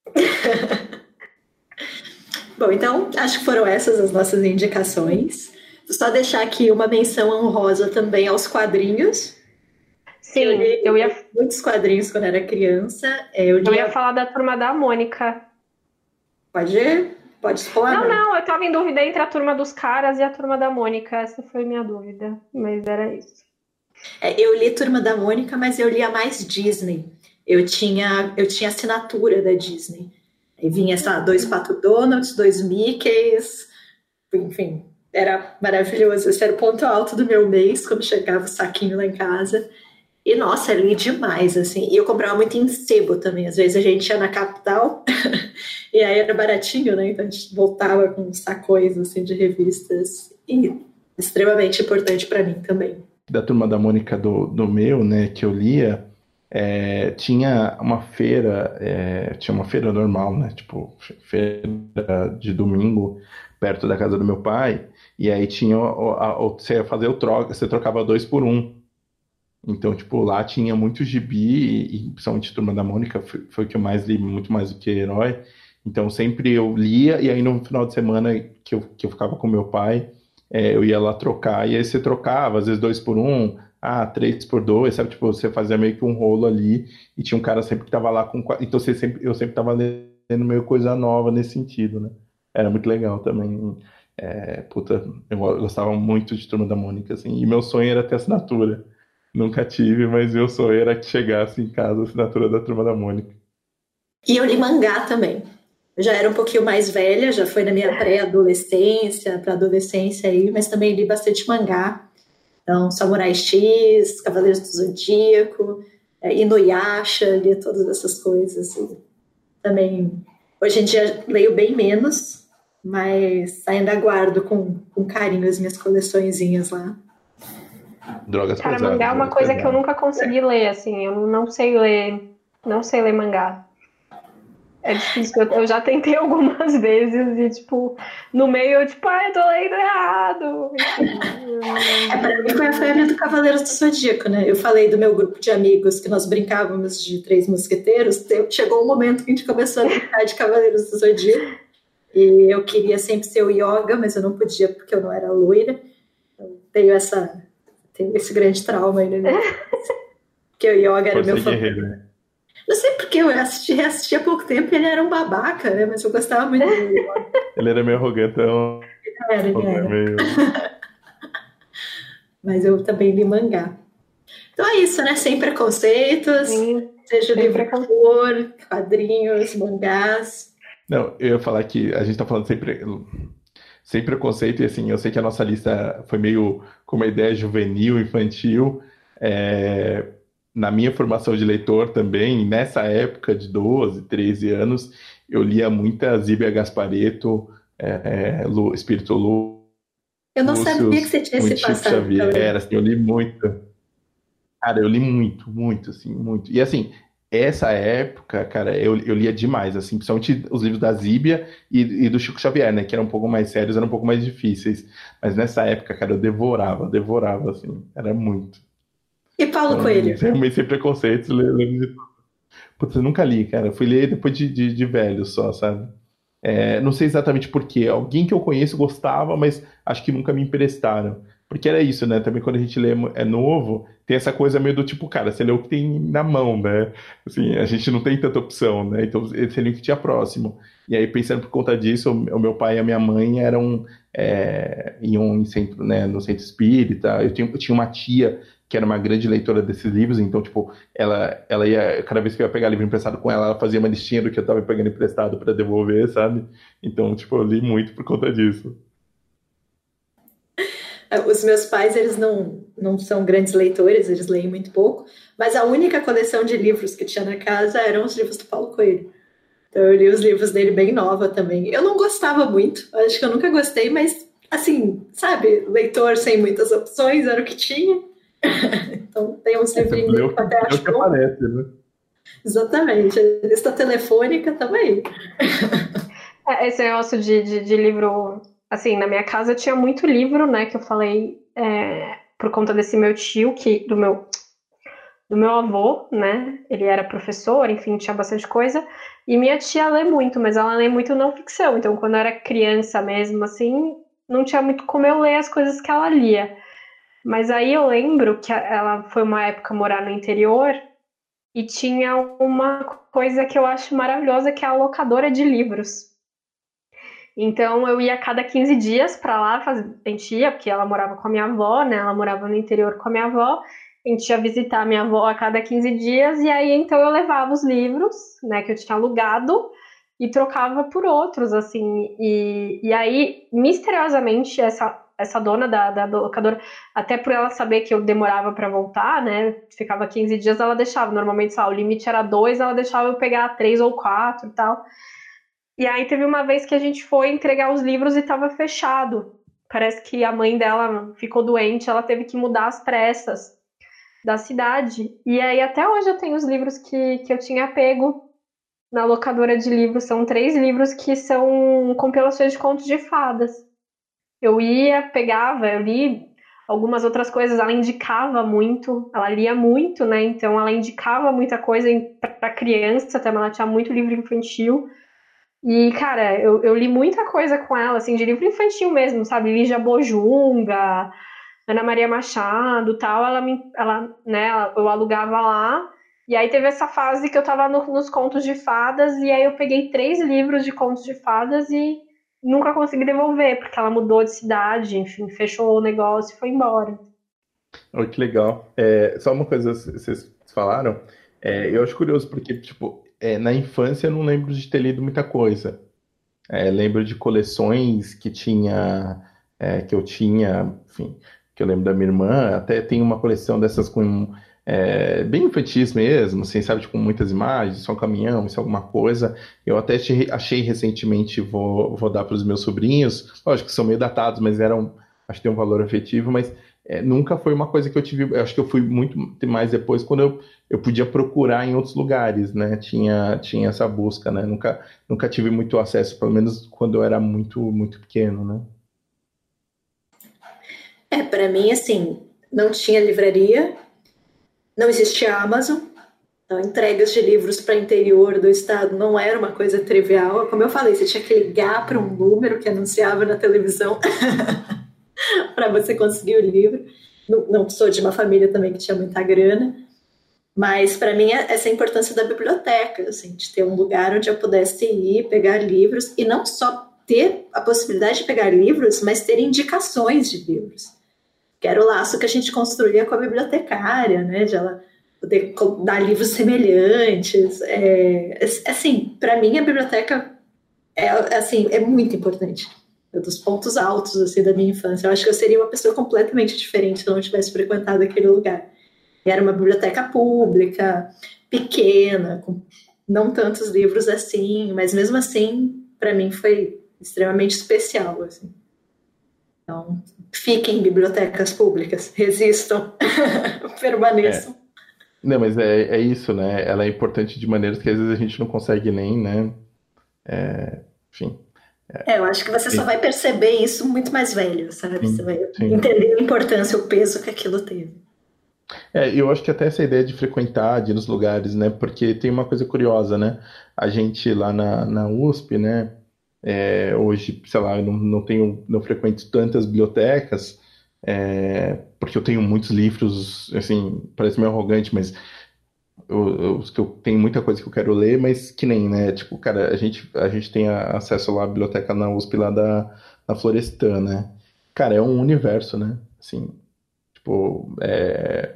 (laughs) Bom, então acho que foram essas as nossas indicações. Vou só deixar aqui uma menção honrosa também aos quadrinhos. Sim, eu, li eu ia muitos quadrinhos quando era criança. É, eu, eu ia falar da turma da Mônica. Pode ir? Pode falar? Não, não, eu estava em dúvida entre a turma dos caras e a turma da Mônica. Essa foi minha dúvida, mas era isso. É, eu li Turma da Mônica, mas eu lia mais Disney. Eu tinha, eu tinha assinatura da Disney. Aí vinha, sei lá, dois Pato Donuts, dois Mickeys, enfim, era maravilhoso. Esse era o ponto alto do meu mês, quando chegava o saquinho lá em casa. E, nossa, li demais, assim. E eu comprava muito em sebo também. Às vezes a gente ia na capital (laughs) e aí era baratinho, né? Então a gente voltava com sacões, assim, de revistas. E extremamente importante para mim também da turma da Mônica do, do meu, né, que eu lia, é, tinha uma feira, é, tinha uma feira normal, né, tipo, feira de domingo, perto da casa do meu pai, e aí tinha, você ia fazer o troca, você trocava dois por um. Então, tipo, lá tinha muito gibi, e, e principalmente Turma da Mônica foi, foi o que eu mais li, muito mais do que Herói. Então, sempre eu lia, e aí no final de semana que eu, que eu ficava com meu pai, é, eu ia lá trocar, e aí você trocava, às vezes dois por um, ah, três por dois, sabe? Tipo, você fazia meio que um rolo ali, e tinha um cara sempre que tava lá com. Então você sempre, eu sempre tava lendo meio coisa nova nesse sentido, né? Era muito legal também. É, puta, eu gostava muito de Turma da Mônica, assim, e meu sonho era ter assinatura. Nunca tive, mas meu sonho era que chegasse em casa a assinatura da Turma da Mônica. E eu li mangá também. Eu já era um pouquinho mais velha, já foi na minha pré-adolescência, para adolescência aí, mas também li bastante mangá. Então, Samurai X, Cavaleiros do Zodíaco, é, Inuyasha, li todas essas coisas. E também, hoje em dia, leio bem menos, mas ainda guardo com, com carinho as minhas coleçõezinhas lá. Drogas Cara, pesadas, mangá é uma coisa pesadas. que eu nunca consegui ler, assim, eu não sei ler, não sei ler mangá. É difícil, eu já tentei (laughs) algumas vezes e, tipo, no meio eu, tipo, ai, eu tô lendo errado. É, pra mim foi a febre do Cavaleiros do Zodíaco, né? Eu falei do meu grupo de amigos que nós brincávamos de Três Mosqueteiros, chegou um momento que a gente começou a brincar de Cavaleiros do Zodíaco e eu queria sempre ser o Yoga, mas eu não podia porque eu não era loira. Eu tenho essa, tenho esse grande trauma aí, né? Porque o Yoga era Força meu favorito. Não sei porque eu assisti, assisti há pouco tempo e ele era um babaca, né? Mas eu gostava muito dele. (laughs) ele era meio arrogantão. Era, ele era. Meio... (laughs) Mas eu também li mangá. Então é isso, né? Sem preconceitos. Sim, seja livro cor, quadrinhos, mangás. Não, eu ia falar que a gente tá falando sempre sem preconceito, e assim, eu sei que a nossa lista foi meio com uma ideia juvenil, infantil, é, na minha formação de leitor também, nessa época de 12, 13 anos, eu lia muita Zíbia Gaspareto, é, é, Lu, Espírito Lu. Eu não Lúcius, sabia que você tinha esse passado. Xavier, assim, eu li muito. Cara, eu li muito, muito, assim, muito. E assim, essa época, cara, eu, eu lia demais, assim, principalmente os livros da Zíbia e, e, do Chico Xavier, né, que eram um pouco mais sérios, eram um pouco mais difíceis. Mas nessa época, cara, eu devorava, devorava, assim, era muito. E Paulo Coelho? Realmente sem preconceitos, lembro de. Putz, eu nunca li, cara. Fui ler depois de, de, de velho só, sabe? É, não sei exatamente porquê. Alguém que eu conheço gostava, mas acho que nunca me emprestaram. Porque era isso, né? Também quando a gente lê é novo, tem essa coisa meio do tipo, cara, você lê o que tem na mão, né? Assim, a gente não tem tanta opção, né? Então você lê o que tinha próximo. E aí, pensando por conta disso, o meu pai e a minha mãe eram é, em centro, né, no centro espírita. Eu tinha, eu tinha uma tia que era uma grande leitora desses livros, então, tipo, ela, ela ia, cada vez que eu ia pegar livro emprestado com ela, ela fazia uma listinha do que eu tava pegando emprestado para devolver, sabe? Então, tipo, eu li muito por conta disso. É, os meus pais, eles não, não são grandes leitores, eles leem muito pouco, mas a única coleção de livros que tinha na casa eram os livros do Paulo Coelho. Então eu li os livros dele bem nova também. Eu não gostava muito, acho que eu nunca gostei, mas assim, sabe, leitor sem muitas opções era o que tinha. Então tem uns livrinhos dele que até acho que aparece, né? Exatamente, a lista telefônica também. É, esse negócio de, de, de livro assim, na minha casa tinha muito livro, né, que eu falei é, por conta desse meu tio, que do meu do meu avô, né? Ele era professor, enfim, tinha bastante coisa. E minha tia lê muito, mas ela lê muito não ficção. Então, quando eu era criança mesmo, assim, não tinha muito como eu ler as coisas que ela lia. Mas aí eu lembro que ela foi uma época morar no interior e tinha uma coisa que eu acho maravilhosa, que é a locadora de livros. Então eu ia a cada 15 dias para lá, fazer, a gente ia, porque ela morava com a minha avó, né? Ela morava no interior com a minha avó. A gente ia visitar a minha avó a cada 15 dias, e aí então eu levava os livros, né, que eu tinha alugado, e trocava por outros, assim. E, e aí, misteriosamente, essa, essa dona da, da locadora, até por ela saber que eu demorava para voltar, né, ficava 15 dias, ela deixava. Normalmente, só o limite era dois, ela deixava eu pegar três ou quatro e tal. E aí teve uma vez que a gente foi entregar os livros e estava fechado. Parece que a mãe dela ficou doente, ela teve que mudar as pressas da cidade. E aí até hoje eu tenho os livros que, que eu tinha pego na locadora de livros. São três livros que são compilações de contos de fadas. Eu ia, pegava, eu li algumas outras coisas, ela indicava muito, ela lia muito, né? Então ela indicava muita coisa para criança, também ela tinha muito livro infantil. E, cara, eu, eu li muita coisa com ela, assim, de livro infantil mesmo, sabe? Lígia Bojunga, Ana Maria Machado tal. Ela, me, ela, né, eu alugava lá. E aí teve essa fase que eu tava no, nos contos de fadas, e aí eu peguei três livros de contos de fadas e nunca consegui devolver, porque ela mudou de cidade, enfim, fechou o negócio e foi embora. Oh, que legal. É, só uma coisa vocês falaram, é, eu acho curioso, porque, tipo, é, na infância eu não lembro de ter lido muita coisa. É, lembro de coleções que tinha, é, que eu tinha, enfim, que eu lembro da minha irmã, até tem uma coleção dessas com é, bem infantis mesmo, assim, sabe, tipo, muitas imagens, só um caminhão, isso é alguma coisa. Eu até achei, achei recentemente, vou, vou dar para os meus sobrinhos, lógico que são meio datados, mas eram, acho que tem um valor afetivo, mas é, nunca foi uma coisa que eu tive. Eu acho que eu fui muito mais depois quando eu, eu podia procurar em outros lugares, né? Tinha, tinha essa busca, né? Nunca, nunca tive muito acesso, pelo menos quando eu era muito, muito pequeno, né? É, para mim, assim, não tinha livraria, não existia Amazon, então entregas de livros para interior do estado não era uma coisa trivial. Como eu falei, você tinha que ligar para um número que anunciava na televisão. (laughs) para você conseguir o livro. Não, não, sou de uma família também que tinha muita grana, mas para mim é essa importância da biblioteca, assim, de ter um lugar onde eu pudesse ir pegar livros e não só ter a possibilidade de pegar livros, mas ter indicações de livros. Que era o laço que a gente construía com a bibliotecária, né? De ela poder dar livros semelhantes. É, assim, para mim a biblioteca é assim é muito importante dos pontos altos assim da minha infância. Eu acho que eu seria uma pessoa completamente diferente se eu não tivesse frequentado aquele lugar. E era uma biblioteca pública, pequena, com não tantos livros assim, mas mesmo assim, para mim foi extremamente especial, assim. Então, fiquem em bibliotecas públicas, resistam, (laughs) permaneçam. É. Não, mas é, é isso, né? Ela é importante de maneiras que às vezes a gente não consegue nem, né? É, enfim, é, eu acho que você só vai perceber isso muito mais velho, sabe? Sim. Você vai Sim. entender a importância, o peso que aquilo teve. É, eu acho que até essa ideia de frequentar, de ir nos lugares, né? Porque tem uma coisa curiosa, né? A gente lá na, na USP, né? É, hoje, sei lá, eu não, não tenho, não frequento tantas bibliotecas, é, porque eu tenho muitos livros, assim, parece meio arrogante, mas eu, eu, eu, tenho muita coisa que eu quero ler, mas que nem, né? Tipo, cara, a gente, a gente tem acesso lá à biblioteca na USP lá da, da Florestan, né? Cara, é um universo, né? Assim, tipo, é...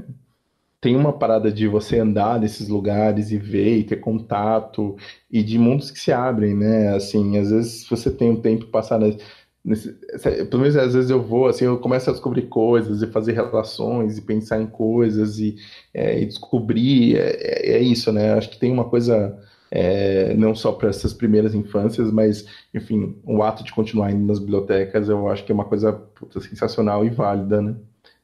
tem uma parada de você andar nesses lugares e ver e ter contato e de mundos que se abrem, né? Assim, às vezes você tem um tempo passar Nesse, pelo menos às vezes eu vou, assim, eu começo a descobrir coisas e fazer relações e pensar em coisas e, é, e descobrir, é, é, é, isso, né? Acho que tem uma coisa, é, não só para essas primeiras infâncias, mas, enfim, o ato de continuar indo nas bibliotecas, eu acho que é uma coisa puta, sensacional e válida, né?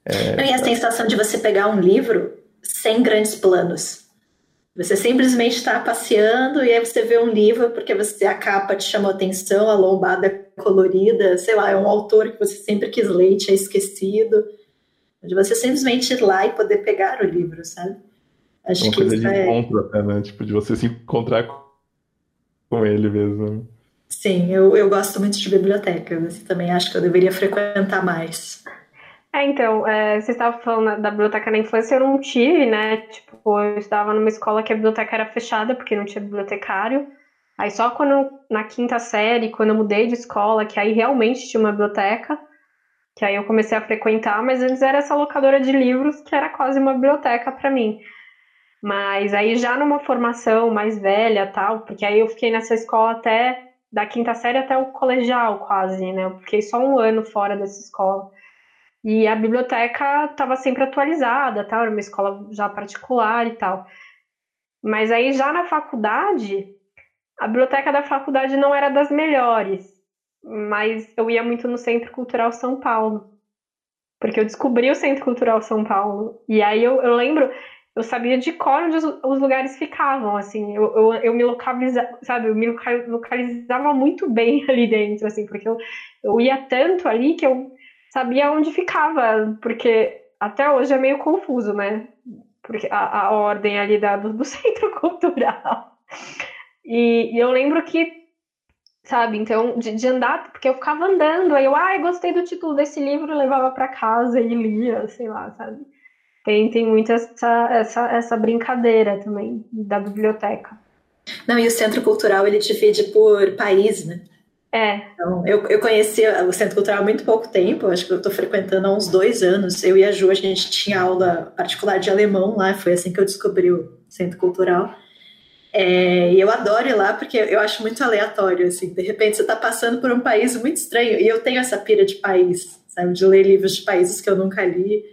É, e a sensação de você pegar um livro sem grandes planos. Você simplesmente está passeando e aí você vê um livro porque você a capa te chamou atenção, a lombada é colorida, sei lá, é um autor que você sempre quis ler tinha esquecido. De você simplesmente ir lá e poder pegar o livro, sabe? Acho uma que coisa de é... encontro até, né? Tipo, de você se encontrar com ele mesmo. Sim, eu, eu gosto muito de biblioteca. Você também acha que eu deveria frequentar mais. É, então, é, você estava falando da biblioteca na infância, eu não tive, né? Tipo, eu estava numa escola que a biblioteca era fechada, porque não tinha bibliotecário. Aí só quando, na quinta série, quando eu mudei de escola, que aí realmente tinha uma biblioteca, que aí eu comecei a frequentar, mas antes era essa locadora de livros, que era quase uma biblioteca para mim. Mas aí já numa formação mais velha, tal, porque aí eu fiquei nessa escola até, da quinta série até o colegial quase, né? Eu fiquei só um ano fora dessa escola. E a biblioteca estava sempre atualizada, tá? Era uma escola já particular e tal. Mas aí já na faculdade, a biblioteca da faculdade não era das melhores, mas eu ia muito no Centro Cultural São Paulo. Porque eu descobri o Centro Cultural São Paulo. E aí eu, eu lembro, eu sabia de cor onde os, os lugares ficavam, assim. Eu, eu, eu, me localizava, sabe? Eu me localizava muito bem (laughs) ali dentro, assim, porque eu, eu ia tanto ali que eu sabia onde ficava, porque até hoje é meio confuso, né? Porque a, a ordem ali da, do, do (laughs) centro cultural. E, e, eu lembro que, sabe, então, de, de, andar, porque eu ficava andando, aí eu, ai, ah, gostei do título desse livro, levava para casa e lia, sei lá, sabe? Tem, tem muito essa, essa, essa brincadeira também da biblioteca. Não, e o centro cultural ele divide por país, né? É. Então, eu, eu conheci o Centro Cultural há muito pouco tempo, acho que eu estou frequentando há uns dois anos. Eu e a Ju, a gente tinha aula particular de alemão lá, foi assim que eu descobri o Centro Cultural. É, e eu adoro ir lá porque eu acho muito aleatório, assim, de repente você está passando por um país muito estranho, e eu tenho essa pira de país, sabe, de ler livros de países que eu nunca li,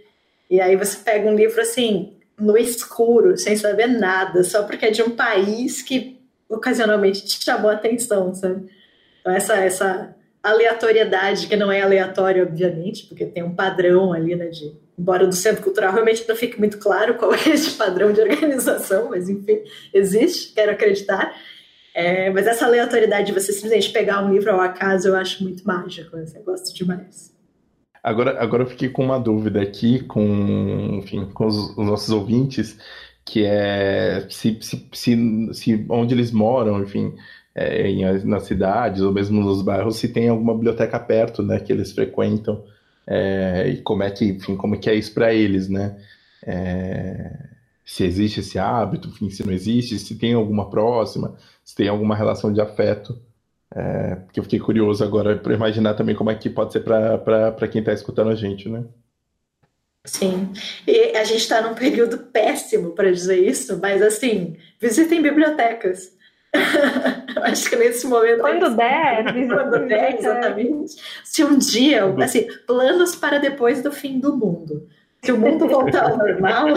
e aí você pega um livro, assim, no escuro, sem saber nada, só porque é de um país que ocasionalmente te chamou a atenção, sabe? Então, essa, essa aleatoriedade, que não é aleatória, obviamente, porque tem um padrão ali, né, de, embora do centro cultural realmente não fique muito claro qual (laughs) é esse padrão de organização, mas enfim, existe, quero acreditar. É, mas essa aleatoriedade de você simplesmente pegar um livro ao acaso, eu acho muito mágico, assim, eu gosto demais. Agora, agora eu fiquei com uma dúvida aqui com, enfim, com os, os nossos ouvintes, que é se, se, se, se onde eles moram, enfim, é, em, nas cidades ou mesmo nos bairros se tem alguma biblioteca perto, né, que eles frequentam é, e como é que, enfim, como que é isso para eles, né? É, se existe esse hábito, enfim, se não existe, se tem alguma próxima, se tem alguma relação de afeto. É, porque eu fiquei curioso agora para imaginar também como é que pode ser para quem está escutando a gente, né? Sim, e a gente está num período péssimo para dizer isso, mas assim, visitem bibliotecas. (laughs) Acho que nesse momento. Quando é der, (laughs) quando der, exatamente. Se um dia, assim, planos para depois do fim do mundo. Se o mundo (laughs) voltar ao normal.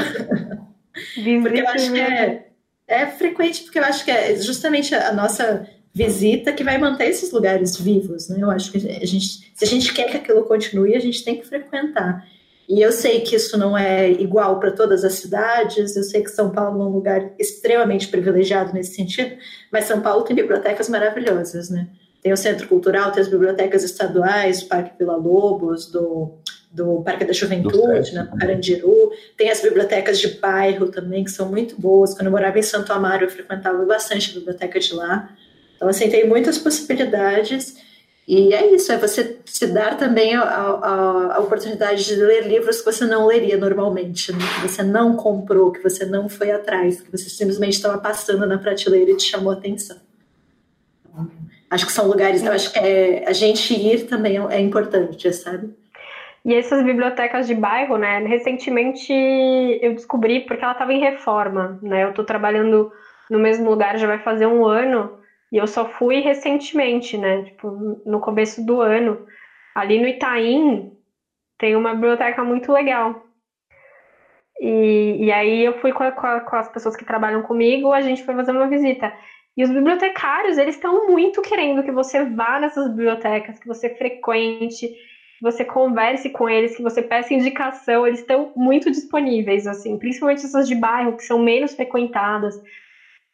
porque eu acho que é, é frequente, porque eu acho que é justamente a nossa visita que vai manter esses lugares vivos, né? Eu acho que a gente, se a gente quer que aquilo continue, a gente tem que frequentar. E eu sei que isso não é igual para todas as cidades, eu sei que São Paulo é um lugar extremamente privilegiado nesse sentido, mas São Paulo tem bibliotecas maravilhosas, né? Tem o Centro Cultural, tem as bibliotecas estaduais, o Parque Vila Lobos, do, do Parque da Juventude, né, Carandiru, tem as bibliotecas de bairro também, que são muito boas. Quando eu morava em Santo Amaro, eu frequentava bastante a biblioteca de lá. Então, assim, tem muitas possibilidades E é isso, é você se dar também a, a, a, oportunidade de ler livros que você não leria normalmente, né? que você não comprou, que você não foi atrás, que você simplesmente estava passando na prateleira e te chamou a atenção. Acho que são lugares, eu acho que é, a gente ir também é importante, sabe? E essas bibliotecas de bairro, né? Recentemente eu descobri porque ela estava em reforma, né? Eu estou trabalhando no mesmo lugar já vai fazer um ano e eu só fui recentemente, né? Tipo, no começo do ano. Ali no Itaim tem uma biblioteca muito legal. E, e aí eu fui com, a, com, a, com as pessoas que trabalham comigo, a gente foi fazer uma visita. E os bibliotecários, eles estão muito querendo que você vá nessas bibliotecas, que você frequente, que você converse com eles, que você peça indicação. Eles estão muito disponíveis, assim, principalmente essas de bairro, que são menos frequentadas.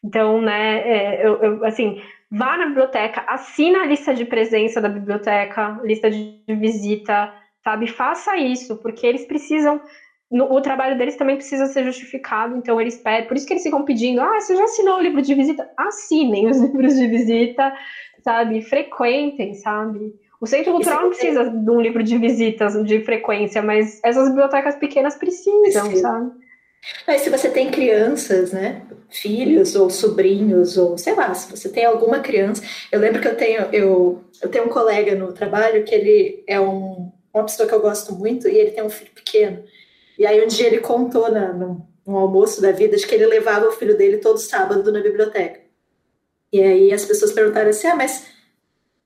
Então, né, é, eu, eu, assim, vá na biblioteca, assina a lista de presença da biblioteca, lista de visita, sabe? Faça isso, porque eles precisam. No, o trabalho deles também precisa ser justificado, então eles pedem. Por isso que eles ficam pedindo: ah, você já assinou o livro de visita? Assinem os (laughs) livros de visita, sabe? Frequentem, sabe? O Centro Cultural não precisa de um livro de visitas de frequência, mas essas bibliotecas pequenas precisam, Sim. sabe? Mas se você tem crianças, né, filhos ou sobrinhos ou sei lá, se você tem alguma criança, eu lembro que eu tenho eu, eu tenho um colega no trabalho que ele é um, uma pessoa que eu gosto muito e ele tem um filho pequeno. E aí um dia ele contou na, no, almoço da vida de que ele levava o filho dele todo sábado na biblioteca. E aí as pessoas perguntaram assim: "Ah, mas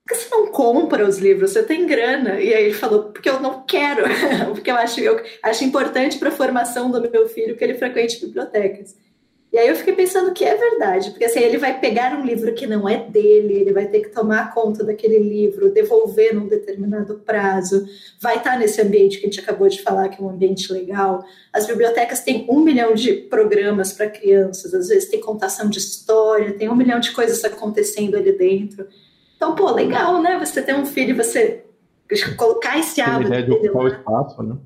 que você não compra os livros? Você tem grana. E aí ele falou, porque eu não quero, (laughs) porque eu acho, eu acho importante para a formação do meu filho que ele frequente bibliotecas. E aí eu fiquei pensando que é verdade, porque assim, ele vai pegar um livro que não é dele, ele vai ter que tomar conta daquele livro, devolver num determinado prazo, vai estar nesse ambiente que a gente acabou de falar, que é um ambiente legal. As bibliotecas têm um milhão de programas para crianças, às vezes tem contação de história, tem um milhão de coisas acontecendo ali dentro. Então, pô, legal, né? Você ter um filho, você colocar esse hábito. A ideia de ocupar o espaço, né?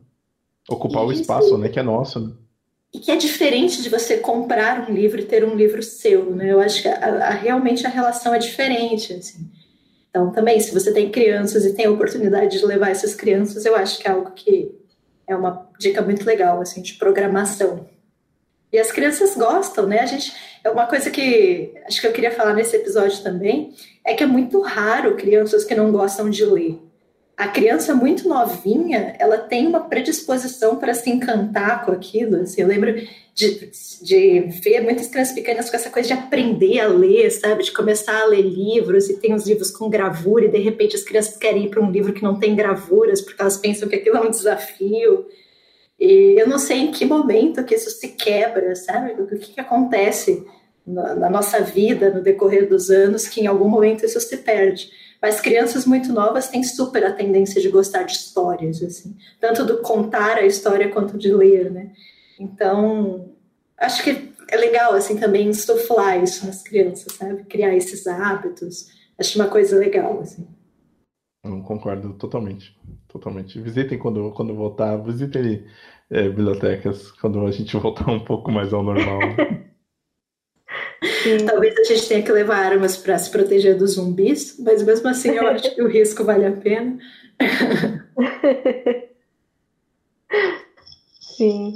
Ocupar Isso. o espaço, né? Que é nosso, né? E que é diferente de você comprar um livro e ter um livro seu, né? Eu acho que a, a, realmente a relação é diferente, assim. Então, também, se você tem crianças e tem a oportunidade de levar essas crianças, eu acho que é algo que é uma dica muito legal, assim, de programação. E as crianças gostam, né? A gente, é uma coisa que acho que eu queria falar nesse episódio também, é que é muito raro crianças que não gostam de ler. A criança muito novinha, ela tem uma predisposição para se encantar com aquilo. Assim, eu lembro de, de ver muitas crianças pequenas com essa coisa de aprender a ler, sabe? De começar a ler livros e tem os livros com gravura e de repente as crianças querem ir para um livro que não tem gravuras porque elas pensam que aquilo é um desafio. E eu não sei em que momento que isso se quebra, sabe? O que, que acontece na, na, nossa vida, no decorrer dos anos, que em algum momento isso se perde. Mas crianças muito novas têm super a tendência de gostar de histórias, assim, tanto do contar a história quanto de ler, né? Então, acho que é legal, assim, também insuflar isso nas crianças, sabe? Criar esses hábitos. Acho uma coisa legal, assim. Eu concordo totalmente, totalmente. Visitem quando, quando voltar, visitem é, bibliotecas quando a gente (laughs) voltar um pouco mais ao normal. Talvez a gente tenha que levar armas para se proteger dos zumbis, mas mesmo assim eu acho que o risco vale a pena. (laughs) Sim.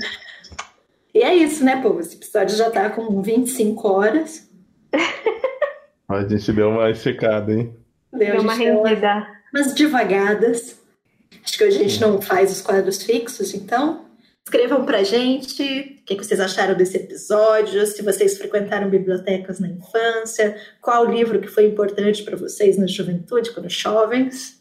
E é isso, né, povo? Esse episódio já tá com 25 horas. (laughs) A gente deu uma secada, hein? Deu, deu uma rendida. Umas devagadas. Acho que hoje a gente não faz os quadros fixos, então Escrevam pra gente o que vocês acharam desse episódio, se vocês frequentaram bibliotecas na infância, qual livro que foi importante para vocês na juventude, quando jovens.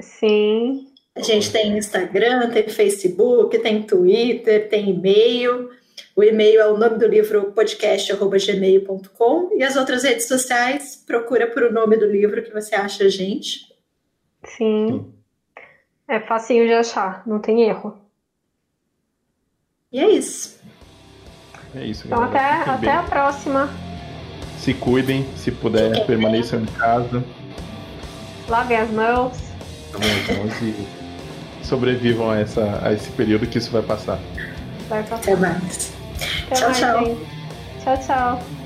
Sim. A gente tem Instagram, tem Facebook, tem Twitter, tem e-mail. O e-mail é o nome do livro podcast.gmail.com e as outras redes sociais, procura por o nome do livro que você acha a gente. Sim. É facinho de achar, não tem erro. E é isso. É isso, Então até, até a próxima. Se cuidem, se puder, permaneçam em casa. Lavem as mãos. Lavem as mãos e sobrevivam a, essa, a esse período que isso vai passar. Vai passar. Até mais. Até tchau, mais, tchau. Gente. Tchau, tchau.